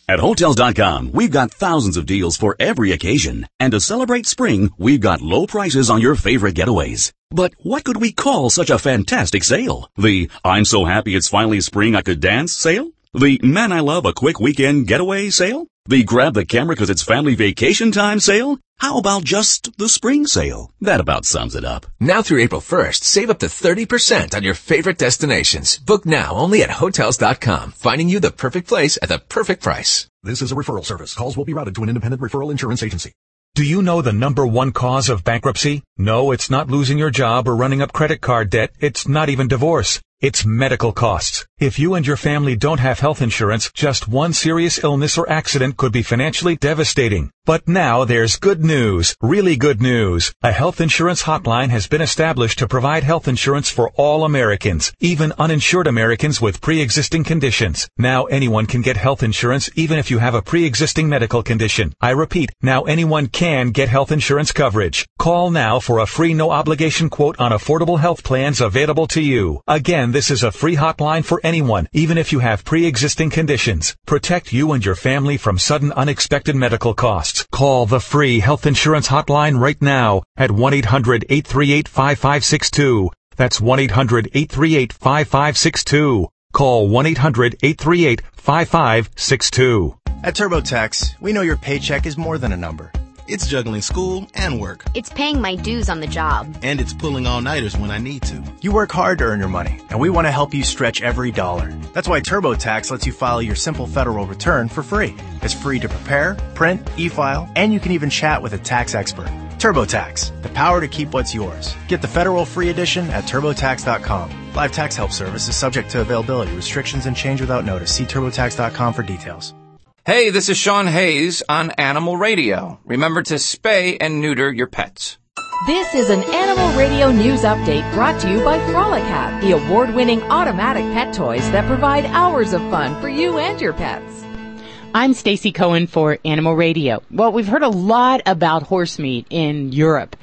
At Hotels.com, we've got thousands of deals for every occasion. And to celebrate spring, we've got low prices on your favorite getaways. But what could we call such a fantastic sale? The I'm so happy it's finally spring I could dance sale? The man I love a quick weekend getaway sale? The grab the camera cause it's family vacation time sale? How about just the spring sale? That about sums it up. Now through April 1st, save up to 30% on your favorite destinations. Book now only at Hotels.com, finding you the perfect place at the perfect price. This is a referral service. Calls will be routed to an independent referral insurance agency. Do you know the number one cause of bankruptcy? No, it's not losing your job or running up credit card debt. It's not even divorce. It's medical costs. If you and your family don't have health insurance, just one serious illness or accident could be financially devastating. But now there's good news, really good news. A health insurance hotline has been established to provide health insurance for all Americans, even uninsured Americans with pre-existing conditions. Now anyone can get health insurance even if you have a pre-existing medical condition. I repeat, now anyone can get health insurance coverage. Call now for a free no obligation quote on affordable health plans available to you. Again, this is a free hotline for anyone, even if you have pre-existing conditions. Protect you and your family from sudden unexpected medical costs. Call the free health insurance hotline right now at 1-800-838-5562. That's 1-800-838-5562. Call 1-800-838-5562. At TurboTax, we know your paycheck is more than a number. It's juggling school and work. It's paying my dues on the job. And it's pulling all nighters when I need to. You work hard to earn your money, and we want to help you stretch every dollar. That's why TurboTax lets you file your simple federal return for free. It's free to prepare, print, e file, and you can even chat with a tax expert. TurboTax, the power to keep what's yours. Get the federal free edition at TurboTax.com. Live tax help service is subject to availability, restrictions, and change without notice. See TurboTax.com for details. Hey, this is Sean Hayes on Animal Radio. Remember to spay and neuter your pets. This is an Animal Radio News Update brought to you by Frolicat, the award winning automatic pet toys that provide hours of fun for you and your pets. I'm Stacy Cohen for Animal Radio. Well, we've heard a lot about horse meat in Europe,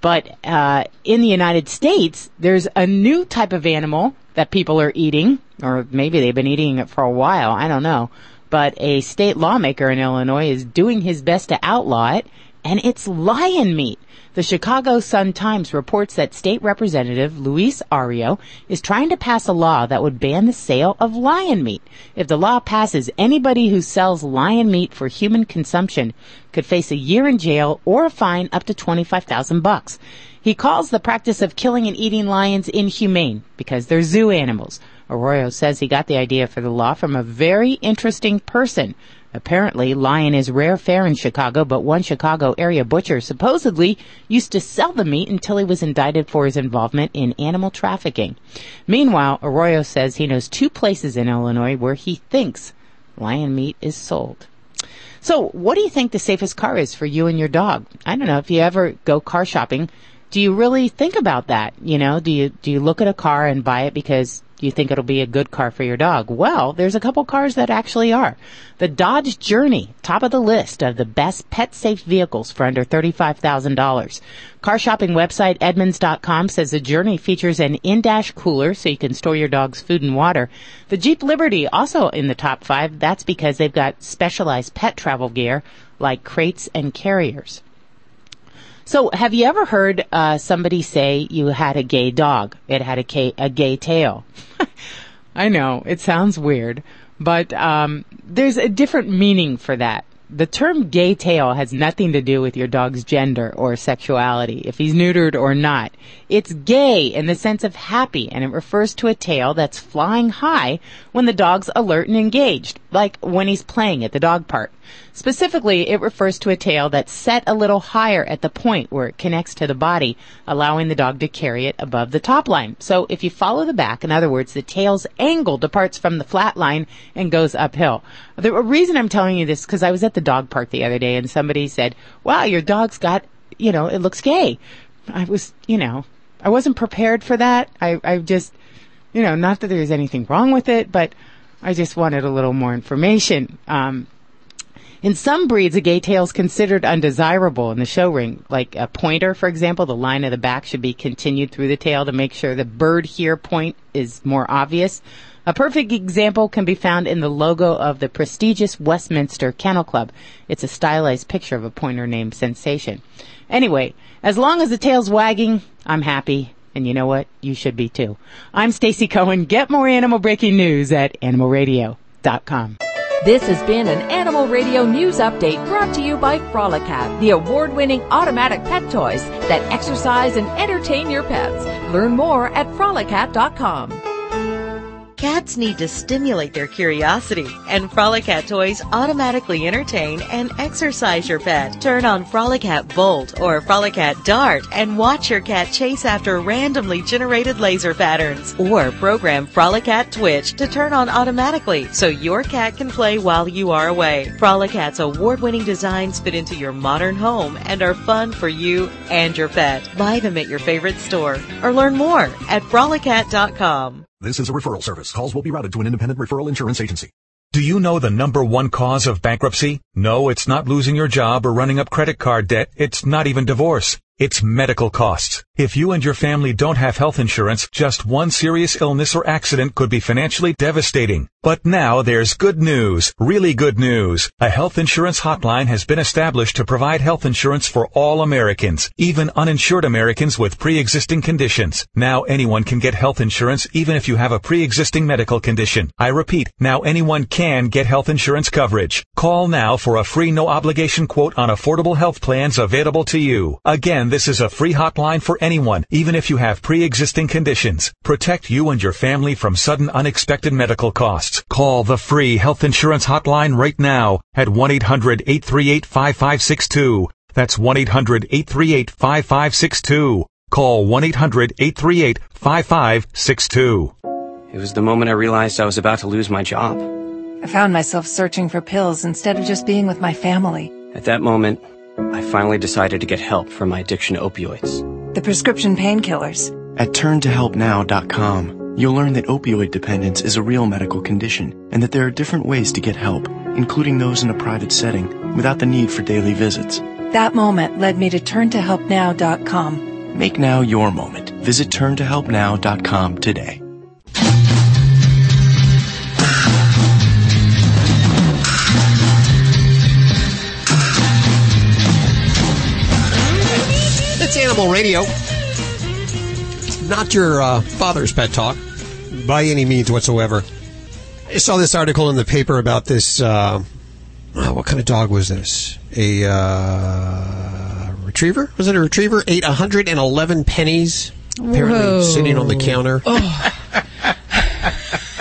but uh, in the United States, there's a new type of animal that people are eating, or maybe they've been eating it for a while. I don't know but a state lawmaker in Illinois is doing his best to outlaw it, and it's lion meat. The Chicago Sun-Times reports that State Representative Luis Arroyo is trying to pass a law that would ban the sale of lion meat. If the law passes, anybody who sells lion meat for human consumption could face a year in jail or a fine up to 25,000 bucks. He calls the practice of killing and eating lions inhumane because they're zoo animals. Arroyo says he got the idea for the law from a very interesting person. Apparently, lion is rare fare in Chicago, but one Chicago area butcher supposedly used to sell the meat until he was indicted for his involvement in animal trafficking. Meanwhile, Arroyo says he knows two places in Illinois where he thinks lion meat is sold. So, what do you think the safest car is for you and your dog? I don't know if you ever go car shopping. Do you really think about that? You know, do you do you look at a car and buy it because you think it'll be a good car for your dog? Well, there's a couple cars that actually are. The Dodge Journey, top of the list of the best pet safe vehicles for under $35,000. Car shopping website Edmunds.com says the Journey features an in-dash cooler so you can store your dog's food and water. The Jeep Liberty also in the top five. That's because they've got specialized pet travel gear like crates and carriers. So, have you ever heard uh, somebody say you had a gay dog? It had a, a gay tail. I know it sounds weird, but um, there's a different meaning for that. The term gay tail has nothing to do with your dog's gender or sexuality, if he's neutered or not. It's gay in the sense of happy, and it refers to a tail that's flying high when the dog's alert and engaged, like when he's playing at the dog park. Specifically, it refers to a tail that's set a little higher at the point where it connects to the body, allowing the dog to carry it above the top line. So if you follow the back, in other words, the tail's angle departs from the flat line and goes uphill. The reason I'm telling you this because I was at the dog park the other day and somebody said, "Wow, your dog's got, you know, it looks gay." I was, you know, I wasn't prepared for that. I, I just, you know, not that there's anything wrong with it, but I just wanted a little more information. Um, in some breeds, a gay tail is considered undesirable in the show ring. Like a pointer, for example, the line of the back should be continued through the tail to make sure the bird here point is more obvious. A perfect example can be found in the logo of the prestigious Westminster Kennel Club. It's a stylized picture of a pointer named Sensation. Anyway, as long as the tail's wagging, I'm happy. And you know what? You should be too. I'm Stacy Cohen. Get more animal breaking news at animalradio.com. This has been an Animal Radio News Update brought to you by Frolicat, the award winning automatic pet toys that exercise and entertain your pets. Learn more at frolicat.com. Cats need to stimulate their curiosity, and Frolicat toys automatically entertain and exercise your pet. Turn on Frolicat Bolt or Frolicat Dart and watch your cat chase after randomly generated laser patterns. Or program Frolicat Twitch to turn on automatically so your cat can play while you are away. Frolicat's award-winning designs fit into your modern home and are fun for you and your pet. Buy them at your favorite store or learn more at frolicat.com. This is a referral service. Calls will be routed to an independent referral insurance agency. Do you know the number one cause of bankruptcy? No, it's not losing your job or running up credit card debt. It's not even divorce. It's medical costs. If you and your family don't have health insurance, just one serious illness or accident could be financially devastating. But now there's good news, really good news. A health insurance hotline has been established to provide health insurance for all Americans, even uninsured Americans with pre-existing conditions. Now anyone can get health insurance even if you have a pre-existing medical condition. I repeat, now anyone can get health insurance coverage. Call now for a free no obligation quote on affordable health plans available to you. Again, this is a free hotline for anyone, even if you have pre-existing conditions. Protect you and your family from sudden unexpected medical costs. Call the free health insurance hotline right now at 1-800-838-5562. That's 1-800-838-5562. Call 1-800-838-5562. It was the moment I realized I was about to lose my job. I found myself searching for pills instead of just being with my family. At that moment, I finally decided to get help for my addiction to opioids. The prescription painkillers. At turntohelpnow.com, you'll learn that opioid dependence is a real medical condition and that there are different ways to get help, including those in a private setting, without the need for daily visits. That moment led me to turntohelpnow.com. Make now your moment. Visit turntohelpnow.com today. Animal Radio. Not your uh, father's pet talk by any means whatsoever. I saw this article in the paper about this. Uh, oh, what kind of dog was this? A uh, retriever? Was it a retriever? Ate 111 pennies. Apparently, Whoa. sitting on the counter.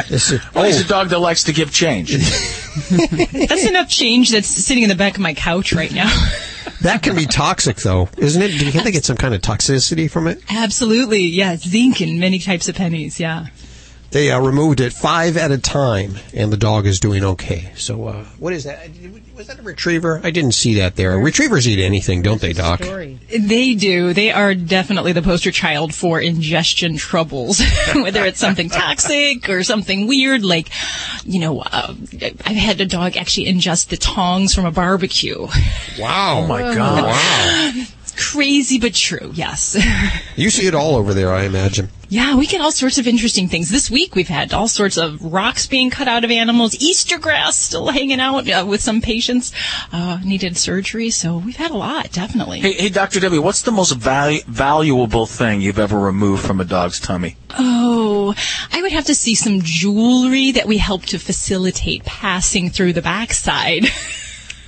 This is, Oh, he's a dog that likes to give change. That's enough change that's sitting in the back of my couch right now. that can be toxic, though, isn't it? Do you think they get some kind of toxicity from it? Absolutely, yeah. Zinc in many types of pennies, yeah. They uh, removed it five at a time, and the dog is doing okay. So, uh, what is that? Was that a retriever? I didn't see that there. Retrievers eat anything, don't they, Doc? They do. They are definitely the poster child for ingestion troubles, whether it's something toxic or something weird, like, you know, uh, I've had a dog actually ingest the tongs from a barbecue. Wow. Oh my God. Wow. Crazy but true, yes. You see it all over there, I imagine. Yeah, we get all sorts of interesting things. This week we've had all sorts of rocks being cut out of animals, Easter grass still hanging out uh, with some patients, uh, needed surgery. So we've had a lot, definitely. Hey, hey, Dr. Debbie, what's the most valu- valuable thing you've ever removed from a dog's tummy? Oh, I would have to see some jewelry that we helped to facilitate passing through the backside.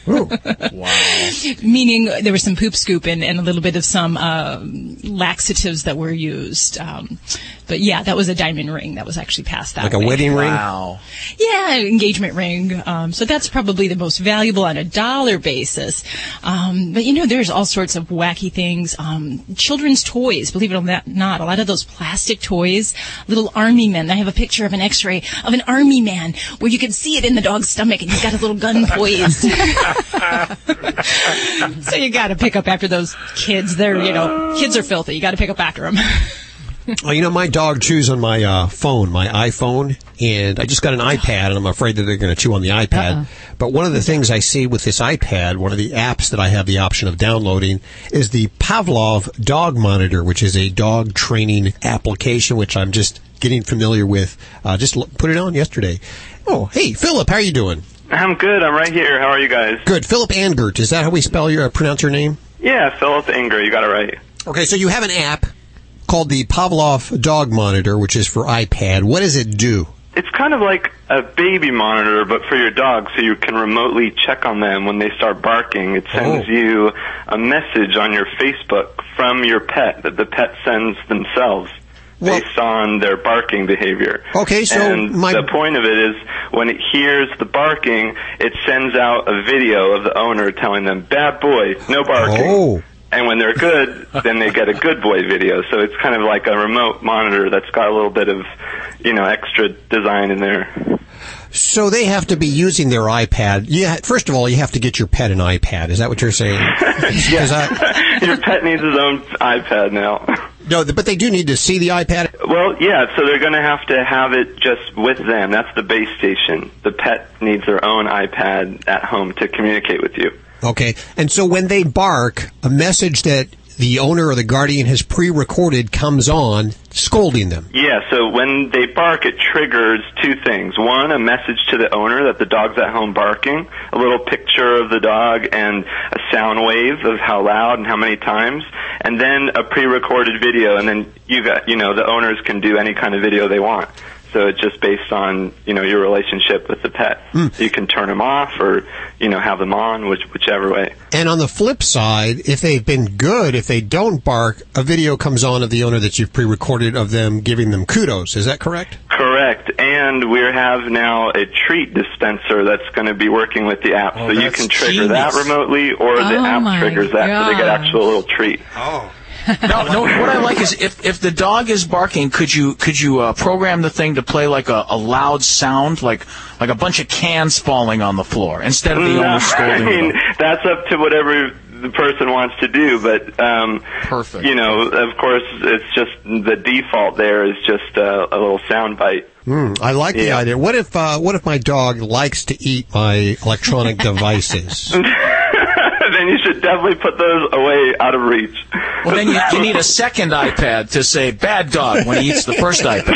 wow. Meaning there was some poop scooping and a little bit of some uh, laxatives that were used. Um, but yeah, that was a diamond ring that was actually passed that Like a wedding ring? Wow. Yeah, engagement ring. Um, so that's probably the most valuable on a dollar basis. Um, but you know, there's all sorts of wacky things. Um, children's toys, believe it or not, a lot of those plastic toys, little army men. I have a picture of an X-ray of an army man where you can see it in the dog's stomach, and he's got a little gun poised. so you got to pick up after those kids. They're, you know, kids are filthy. You got to pick up after them. Well, you know, my dog chews on my uh, phone, my iPhone, and I just got an iPad, and I'm afraid that they're going to chew on the iPad. Uh-uh. But one of the things I see with this iPad, one of the apps that I have the option of downloading, is the Pavlov Dog Monitor, which is a dog training application, which I'm just getting familiar with. Uh, just l- put it on yesterday. Oh, hey, Phillip, how are you doing? I'm good. I'm right here. How are you guys? Good. Phillip Angert, is that how we spell your uh, pronounce your name? Yeah, Phillip Angert. You got it right. Okay, so you have an app called the Pavlov Dog Monitor, which is for iPad. What does it do? It's kind of like a baby monitor, but for your dog, so you can remotely check on them when they start barking. It sends Oh. you a message on your Facebook from your pet that the pet sends themselves. based on their barking behavior. Okay, so and my- the point of it is when it hears the barking, it sends out a video of the owner telling them, "Bad boy, no barking." Oh. And when they're good, then they get a good boy video. So it's kind of like a remote monitor that's got a little bit of, you know, extra design in there. So they have to be using their iPad. Yeah, first of all, you have to get your pet an iPad. Is that what you're saying? 'Cause I- Your pet needs his own iPad now. no, but they do need to see the iPad. Well, yeah, so they're going to have to have it just with them. That's the base station. The pet needs their own iPad at home to communicate with you. Okay, and so when they bark, a message that the owner or the guardian has pre-recorded comes on, scolding them. Yeah, so when they bark, it triggers two things. One, a message to the owner that the dog's at home barking, a little picture of the dog and a sound wave of how loud and how many times, and then a pre-recorded video, and then you got, you know, the owners can do any kind of video they want. So it's just based on, you know, your relationship with the pet. Hmm. You can turn them off or, you know, have them on, which, whichever way. And on the flip side, if they've been good, if they don't bark, a video comes on of the owner that you've pre-recorded of them giving them kudos. Is that correct? Correct. And we have now a treat dispenser that's going to be working with the app. Oh, so you can trigger that remotely or the Oh, app triggers that so they get actual little treat. Oh. No, no. What I like is if if the dog is barking, could you could you uh, program the thing to play like a, a loud sound, like like a bunch of cans falling on the floor instead of the No, owner I mean, that's up to whatever the person wants to do, but um, Perfect. You know, of course, it's just the default. There is just a, a little sound bite. Hmm, I like the idea. What if uh, what if my dog likes to eat my electronic devices? Then you should definitely put those away out of reach. Well, then you, you need a second iPad to say "bad dog" when he eats the first iPad.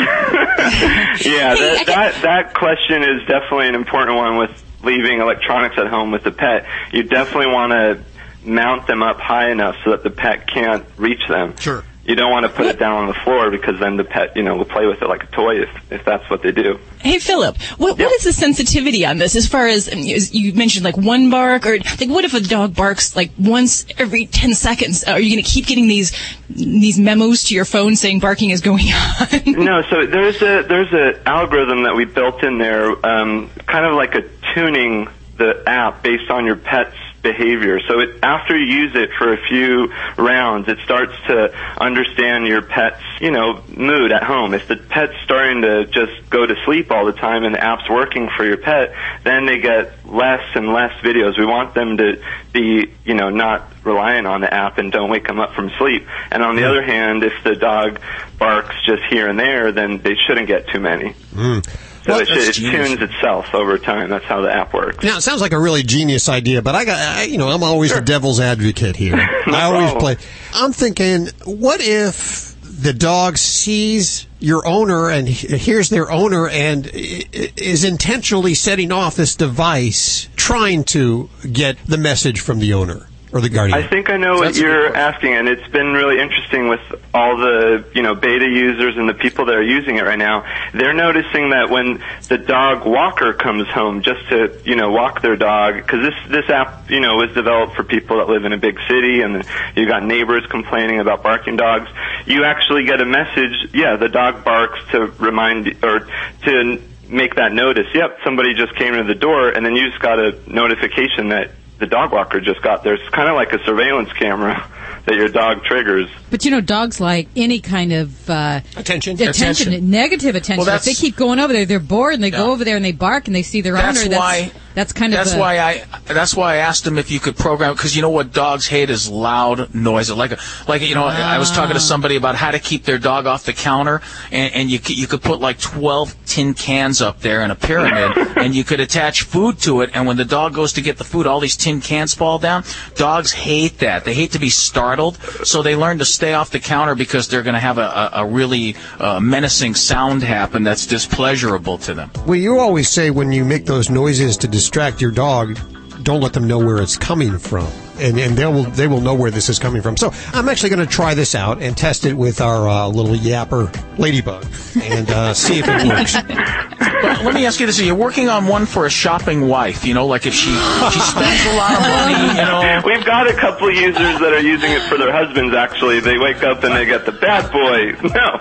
yeah, that, that that question is definitely an important one with leaving electronics at home with the pet. You definitely want to mount them up high enough so that the pet can't reach them. Sure. You don't want to put it down on the floor because then the pet, you know, will play with it like a toy if if that's what they do. Hey Phillip, what what is the sensitivity on this? As far as as you mentioned, like one bark, or like what if a dog barks like once every ten seconds? Are you going to keep getting these these memos to your phone saying barking is going on? no, so there's a there's a algorithm that we built in there, um, kind of like a tuning the app based on your pet's behavior. So it, after you use it for a few rounds, it starts to understand your pet's you know mood at home. If the pet's starting to just go to sleep all the time and the app's working for your pet, then they get less and less videos. We want them to be you know not relying on the app and don't wake them up from sleep. And on the other hand, if the dog barks just here and there, then they shouldn't get too many. Hmm. So Well, it, it tunes itself over time. That's how the app works. Now it sounds like a really genius idea, but I got I, you know I'm always the devil's advocate here. I always problem. play. I'm thinking, what if the dog sees your owner and he- hears their owner and is intentionally setting off this device, trying to get the message from the owner or the guardian? I think I know what That's a good you're asking, and it's been really interesting with all the you know beta users and the people that are using it right now. They're noticing that when the dog walker comes home just to you know walk their dog, because this this app you know was developed for people that live in a big city, and you got neighbors complaining about barking dogs. You actually get a message. Yeah, the dog barks to remind or to make that notice. Yep, somebody just came to the door, and then you just got a notification that the dog walker just got there. It's kind of like a surveillance camera that your dog triggers. But you know, dogs like any kind of uh, attention, attention, Attention. negative attention. Well, if they keep going over there, they're bored and they go over there and they bark and they see their That's owner. That's why- that's kind That's of a, why I. That's why I asked him if you could program because you know what dogs hate is loud noise. Like like you know, I was talking to somebody about how to keep their dog off the counter, and, and you could, you could put like twelve tin cans up there in a pyramid, and you could attach food to it. And when the dog goes to get the food, all these tin cans fall down. Dogs hate that. They hate to be startled, so they learn to stay off the counter because they're going to have a, a, really uh, menacing sound happen that's displeasurable to them. Well, you always say when you make those noises to distract your dog, don't let them know where it's coming from. And, and they will they will know where this is coming from. So I'm actually going to try this out and test it with our uh, little yapper ladybug and uh, see if it works. But let me ask you this: Are you working on one for a shopping wife? You know, like if she she spends a lot of money, you know. We've got a couple users that are using it for their husbands. Actually, they wake up and they get the bad boy. No.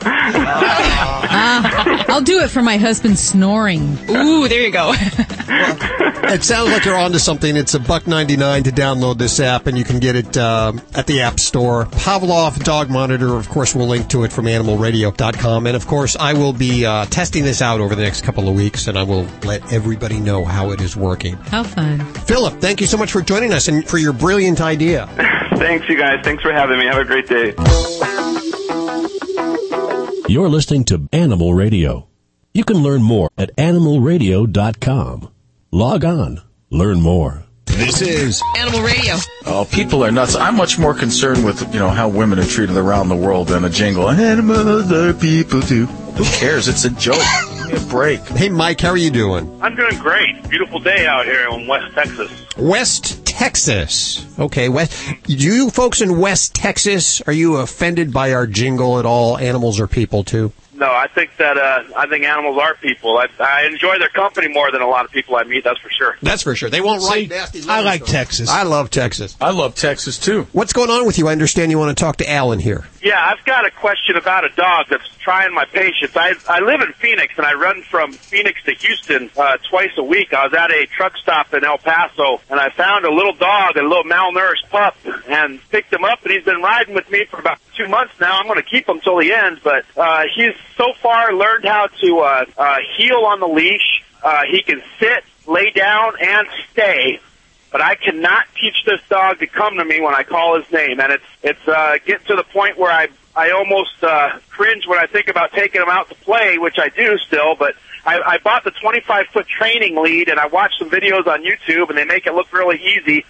Ah, I'll do it for my husband snoring. Ooh, there you go. it sounds like you're onto something. It's a buck ninety nine to download this app, and you can get it um, at the App Store. Pavlov Dog Monitor, of course, we'll link to it from AnimalRadio.com, and of course, I will be uh, testing this out over the next couple of weeks, and I will let everybody know how it is working. How fun. Phillip, thank you so much for joining us and for your brilliant idea. Thanks, you guys. Thanks for having me. Have a great day. You're listening to Animal Radio. You can learn more at animalradio.com. Log on, learn more. This is Animal Radio. Oh, people are nuts. I'm much more concerned with you know how women are treated around the world than a jingle. Animals are people too. Who cares? It's a joke. Give me a break. Hey, Mike, how are you doing? I'm doing great. Beautiful day out here in West Texas. West Texas. Okay, West. Do you folks in West Texas are you offended by our jingle at all? Animals are people too. No, I think that uh, I think animals are people. I, I enjoy their company more than a lot of people I meet. That's for sure. That's for sure. They won't See, write nasty. I like to. Texas. I love Texas. I love Texas too. What's going on with you? I understand you want to talk to Alan here. Yeah, I've got a question about a dog that's trying my patience. I I live in Phoenix and I run from Phoenix to Houston uh, twice a week. I was at a truck stop in El Paso and I found a little dog, a little malnourished pup, and picked him up and he's been riding with me for about two months now. I'm going to keep him till the end, but uh, he's so far learned how to uh, uh, heel on the leash. Uh, he can sit, lay down, and stay but I cannot teach this dog to come to me when I call his name, and it's it's uh, getting to the point where I I almost uh, cringe when I think about taking him out to play, which I do still. But I, I bought the 25 foot training lead, and I watched some videos on YouTube, and they make it look really easy.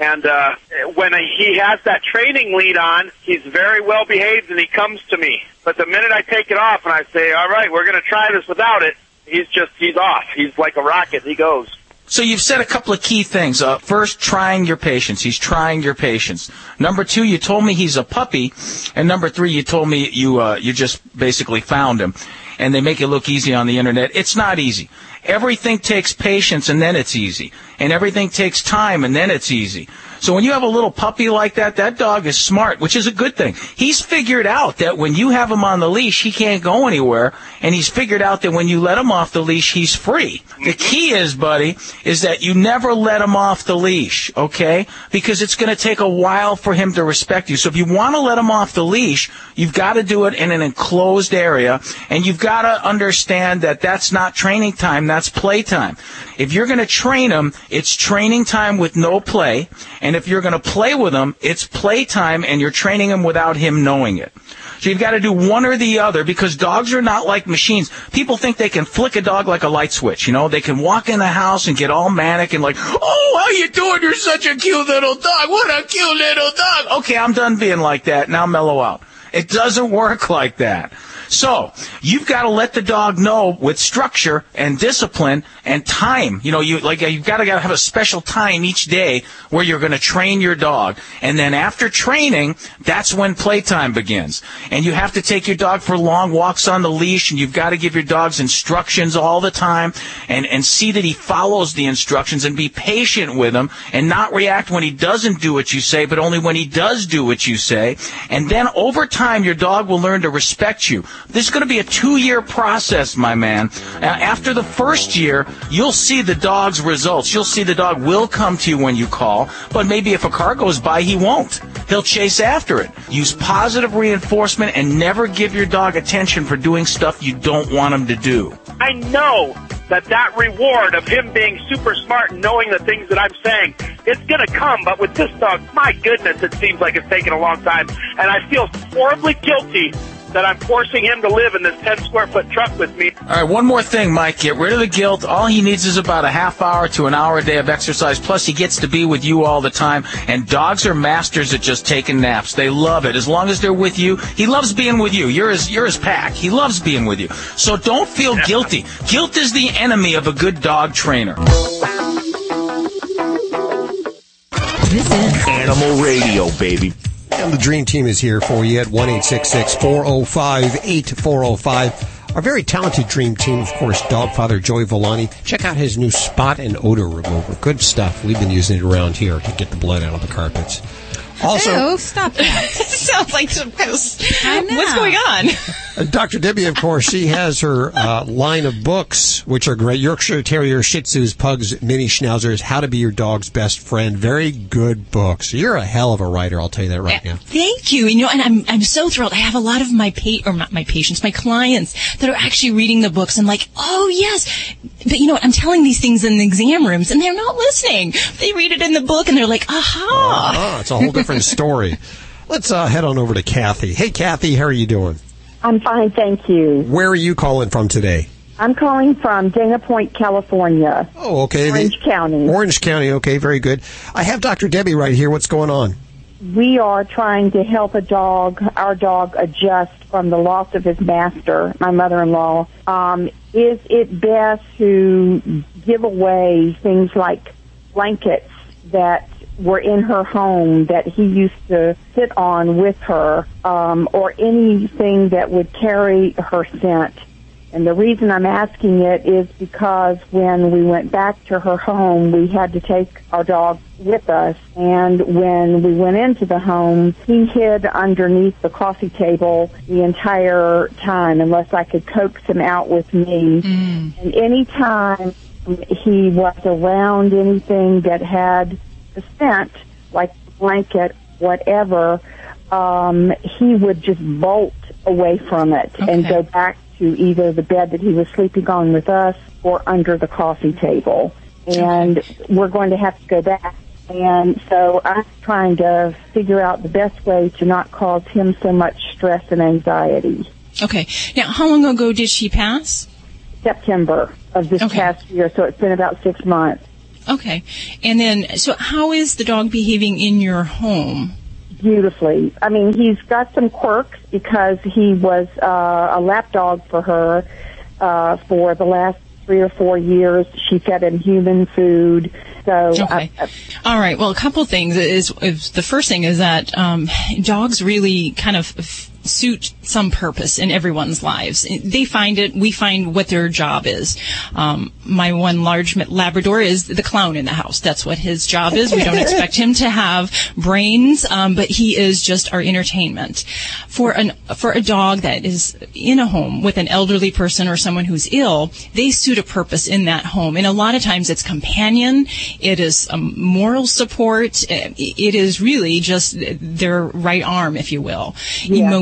And uh, when he has that training lead on, he's very well behaved, and he comes to me. But the minute I take it off and I say, "All right, we're going to try this without it," he's just he's off. He's like a rocket. He goes. So you've said a couple of key things. Uh, first, trying your patience. He's trying your patience. Number two, you told me he's a puppy, and number three, you told me you uh, you just basically found him, and they make it look easy on the internet. It's not easy. Everything takes patience, and then it's easy, and everything takes time, and then it's easy. So when you have a little puppy like that, that dog is smart, which is a good thing. He's figured out that when you have him on the leash, he can't go anywhere, and he's figured out that when you let him off the leash, he's free. The key is, buddy, is that you never let him off the leash, okay? Because it's going to take a while for him to respect you. So if you want to let him off the leash, you've got to do it in an enclosed area, and you've got to understand that that's not training time, that's play time. If you're going to train them, it's training time with no play, and if you're going to play with them, it's play time and you're training them without him knowing it. So you've got to do one or the other because dogs are not like machines. People think they can flick a dog like a light switch. You know, they can walk in the house and get all manic and like, oh, how you doing? You're such a cute little dog. What a cute little dog. Okay, I'm done being like that. Now mellow out. It doesn't work like that. So you've got to let the dog know with structure and discipline and time. You know, you like you've got to have a special time each day where you're going to train your dog, and then after training, that's when playtime begins. And you have to take your dog for long walks on the leash, and you've got to give your dogs instructions all the time, and and see that he follows the instructions, and be patient with him, and not react when he doesn't do what you say, but only when he does do what you say. And then over time, your dog will learn to respect you. This is going to be a two-year process, my man. After the first year, you'll see the dog's results. You'll see the dog will come to you when you call, but maybe if a car goes by, he won't. He'll chase after it. Use positive reinforcement and never give your dog attention for doing stuff you don't want him to do. I know that that reward of him being super smart and knowing the things that I'm saying, it's going to come. But with this dog, my goodness, it seems like it's taken a long time. And I feel horribly guilty that I'm forcing him to live in this 10 square foot truck with me. All right, one more thing, Mike. Get rid of the guilt. All he needs is about a half hour to an hour a day of exercise. Plus, he gets to be with you all the time. And dogs are masters at just taking naps. They love it. As long as they're with you, he loves being with you. You're his, you're his pack. He loves being with you. So don't feel guilty. Guilt is the enemy of a good dog trainer. This is Animal Radio, baby. And the Dream Team is here for you at 1 405 8405. Our very talented Dream Team, of course, Dog Father Joey Villani. Check out his new spot and odor remover. Good stuff. We've been using it around here to get the blood out of the carpets. Also, Ew, stop that. Sounds like some kind of. I know. What's going on? Uh, Dr. Debbie, of course, she has her uh, line of books, which are great. Yorkshire Terrier, Shih Tzus, Pugs, Mini Schnauzers, How to Be Your Dog's Best Friend. Very good books. You're a hell of a writer, I'll tell you that right now. Thank you. You know, and I'm I'm so thrilled. I have a lot of my pa- or not my patients, my clients that are actually reading the books and like, oh yes. But you know what? I'm telling these things in the exam rooms, and they're not listening. They read it in the book, and they're like, aha. Ah, it's a whole different story. Let's uh, head on over to Kathy. Hey, Kathy, how are you doing? I'm fine, thank you. Where are you calling from today? I'm calling from Dana Point, California. Oh, okay. Orange County. Orange County. Okay, very good. I have Dr. Debbie right here. What's going on? We are trying to help a dog, our dog, adjust from the loss of his master, my mother-in-law. Um, is it best to give away things like blankets that were in her home that he used to sit on with her, um, or anything that would carry her scent? And the reason I'm asking it is because when we went back to her home, we had to take our dog with us. And when we went into the home, he hid underneath the coffee table the entire time unless I could coax him out with me. And any time he was around anything that had the scent, like blanket, whatever, um, he would just bolt away from it and go back to either the bed that he was sleeping on with us or under the coffee table. And we're going to have to go back. And so I'm trying to figure out the best way to not cause him so much stress and anxiety. Okay. Now, how long ago did she pass? September of this past year, so it's been about six months. Okay. And then, so how is the dog behaving in your home? beautifully. I mean, he's got some quirks because he was uh, a lap dog for her uh, for the last three or four years. She fed him human food. So, Okay. uh, All right. Well, a couple things is, is the first thing is that um, dogs really kind of suit some purpose in everyone's lives. They find it. We find what their job is. Um, my one large Labrador is the clown in the house. That's what his job is. We don't expect him to have brains, um, but he is just our entertainment. For an for a dog that is in a home with an elderly person or someone who's ill, they suit a purpose in that home. And a lot of times it's companion. It is moral support. It is really just their right arm, if you will,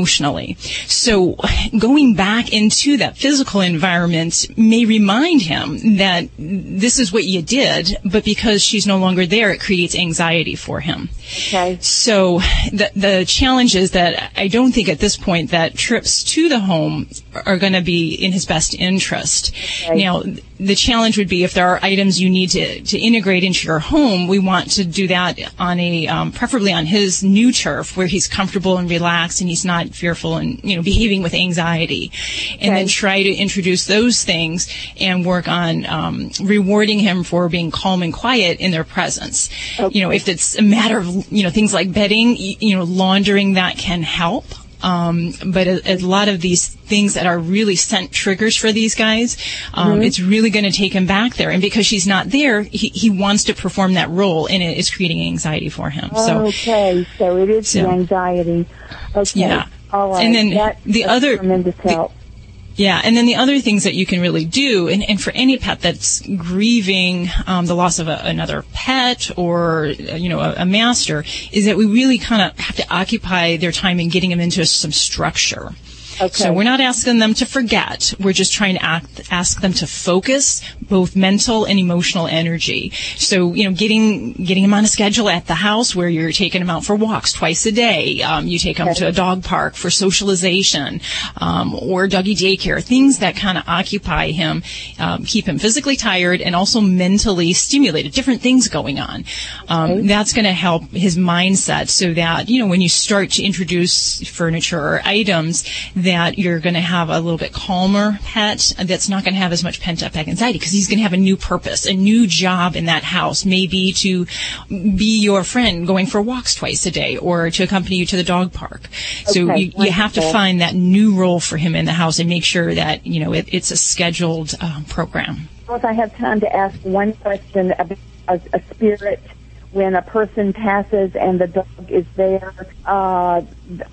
emotionally. So going back into that physical environment may remind him that this is what you did, but because she's no longer there, it creates anxiety for him. Okay. So the the challenge is that I don't think at this point that trips to the home are going to be in his best interest. Okay. Now, the challenge would be if there are items you need to, to integrate into your home, we want to do that on a, um, preferably on his new turf where he's comfortable and relaxed and he's not fearful and, you know, behaving with anxiety. And then try to introduce those things and work on, um, rewarding him for being calm and quiet in their presence. You know, if it's a matter of, you know, things like bedding, you know, laundering that can help. Um, but a, a lot of these things that are really scent triggers for these guys, um, Mhm. it's really going to take him back there. And because she's not there, he, he wants to perform that role, and it is creating anxiety for him. So, okay, so it is the So- anxiety. Okay. Yeah. Right. And then That- the other- tremendous help. Yeah, and then the other things that you can really do, and, and for any pet that's grieving um, the loss of a, another pet or you know a, a master, is that we really kind of have to occupy their time in getting them into some structure. Okay. So we're not asking them to forget. We're just trying to act, ask them to focus both mental and emotional energy. So, you know, getting, getting them on a schedule at the house where you're taking them out for walks twice a day. Um, you take them to a dog park for socialization, um, or doggy daycare, things that kind of occupy him, um, keep him physically tired and also mentally stimulated, different things going on. Um, that's going to help his mindset so that, you know, when you start to introduce furniture or items, that you're going to have a little bit calmer pet that's not going to have as much pent up anxiety because he's going to have a new purpose, a new job in that house, maybe to be your friend going for walks twice a day or to accompany you to the dog park. So you, you have to find that new role for him in the house and make sure that, you know, it, it's a scheduled um, program. If I have time to ask one question about a, a spirit when a person passes and the dog is there. Uh,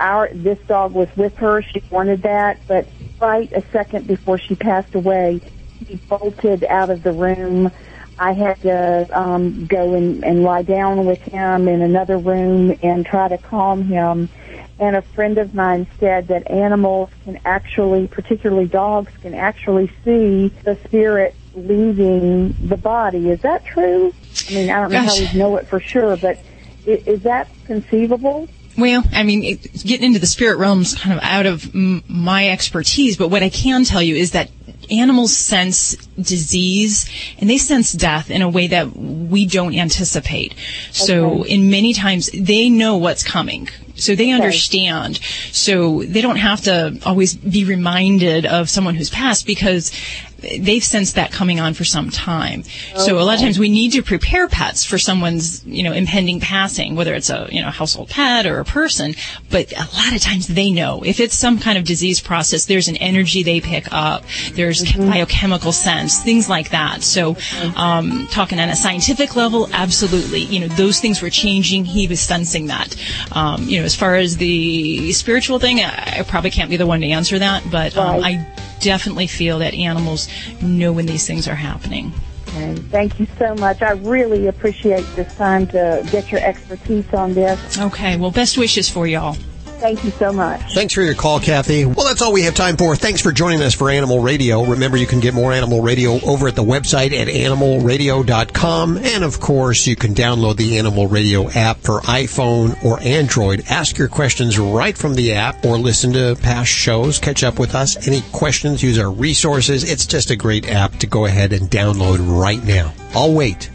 our this dog was with her. She wanted that, but right a second before she passed away, he bolted out of the room. I had to um, go and, and lie down with him in another room and try to calm him. And a friend of mine said that animals can actually, particularly dogs, can actually see the spirit leaving the body. Is that true? I mean, I don't know Gosh. how we know it for sure, but is, is that conceivable? Well, I mean, it, getting into the spirit realms kind of out of m- my expertise, but what I can tell you is that animals sense disease and they sense death in a way that we don't anticipate. So, in many times, they know what's coming. So they understand. So they don't have to always be reminded of someone who's passed because they've sensed that coming on for some time. So a lot of times we need to prepare pets for someone's, you know, impending passing, whether it's a, you know, household pet or a person. But a lot of times they know if it's some kind of disease process, there's an energy they pick up. There's biochemical sense, things like that. So, um, talking on a scientific level, absolutely. You know, those things were changing. He was sensing that. Um, you know, as far as the spiritual thing, I, I probably can't be the one to answer that, but um, I definitely feel that animals know when these things are happening. And thank you so much. I really appreciate this time to get your expertise on this. Okay, well, best wishes for y'all. Thank you so much. Thanks for your call, Kathy. Well, that's all we have time for. Thanks for joining us for Animal Radio. Remember, you can get more Animal Radio over at the website at animalradio.com. And of course, you can download the Animal Radio app for iPhone or Android. Ask your questions right from the app or listen to past shows. Catch up with us. Any questions, use our resources. It's just a great app to go ahead and download right now. I'll wait.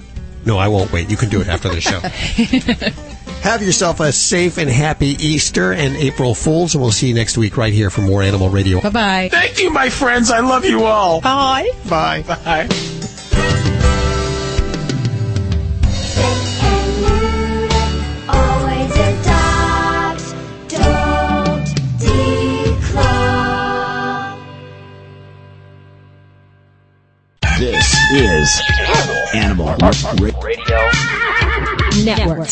No, I won't wait. You can do it after the show. Have yourself a safe and happy Easter and April Fools, and we'll see you next week right here for more Animal Radio. Bye bye. Thank you, my friends. I love you all. Bye. Bye. Bye. Always adopt, don't declaw. This is Animal Radio Network.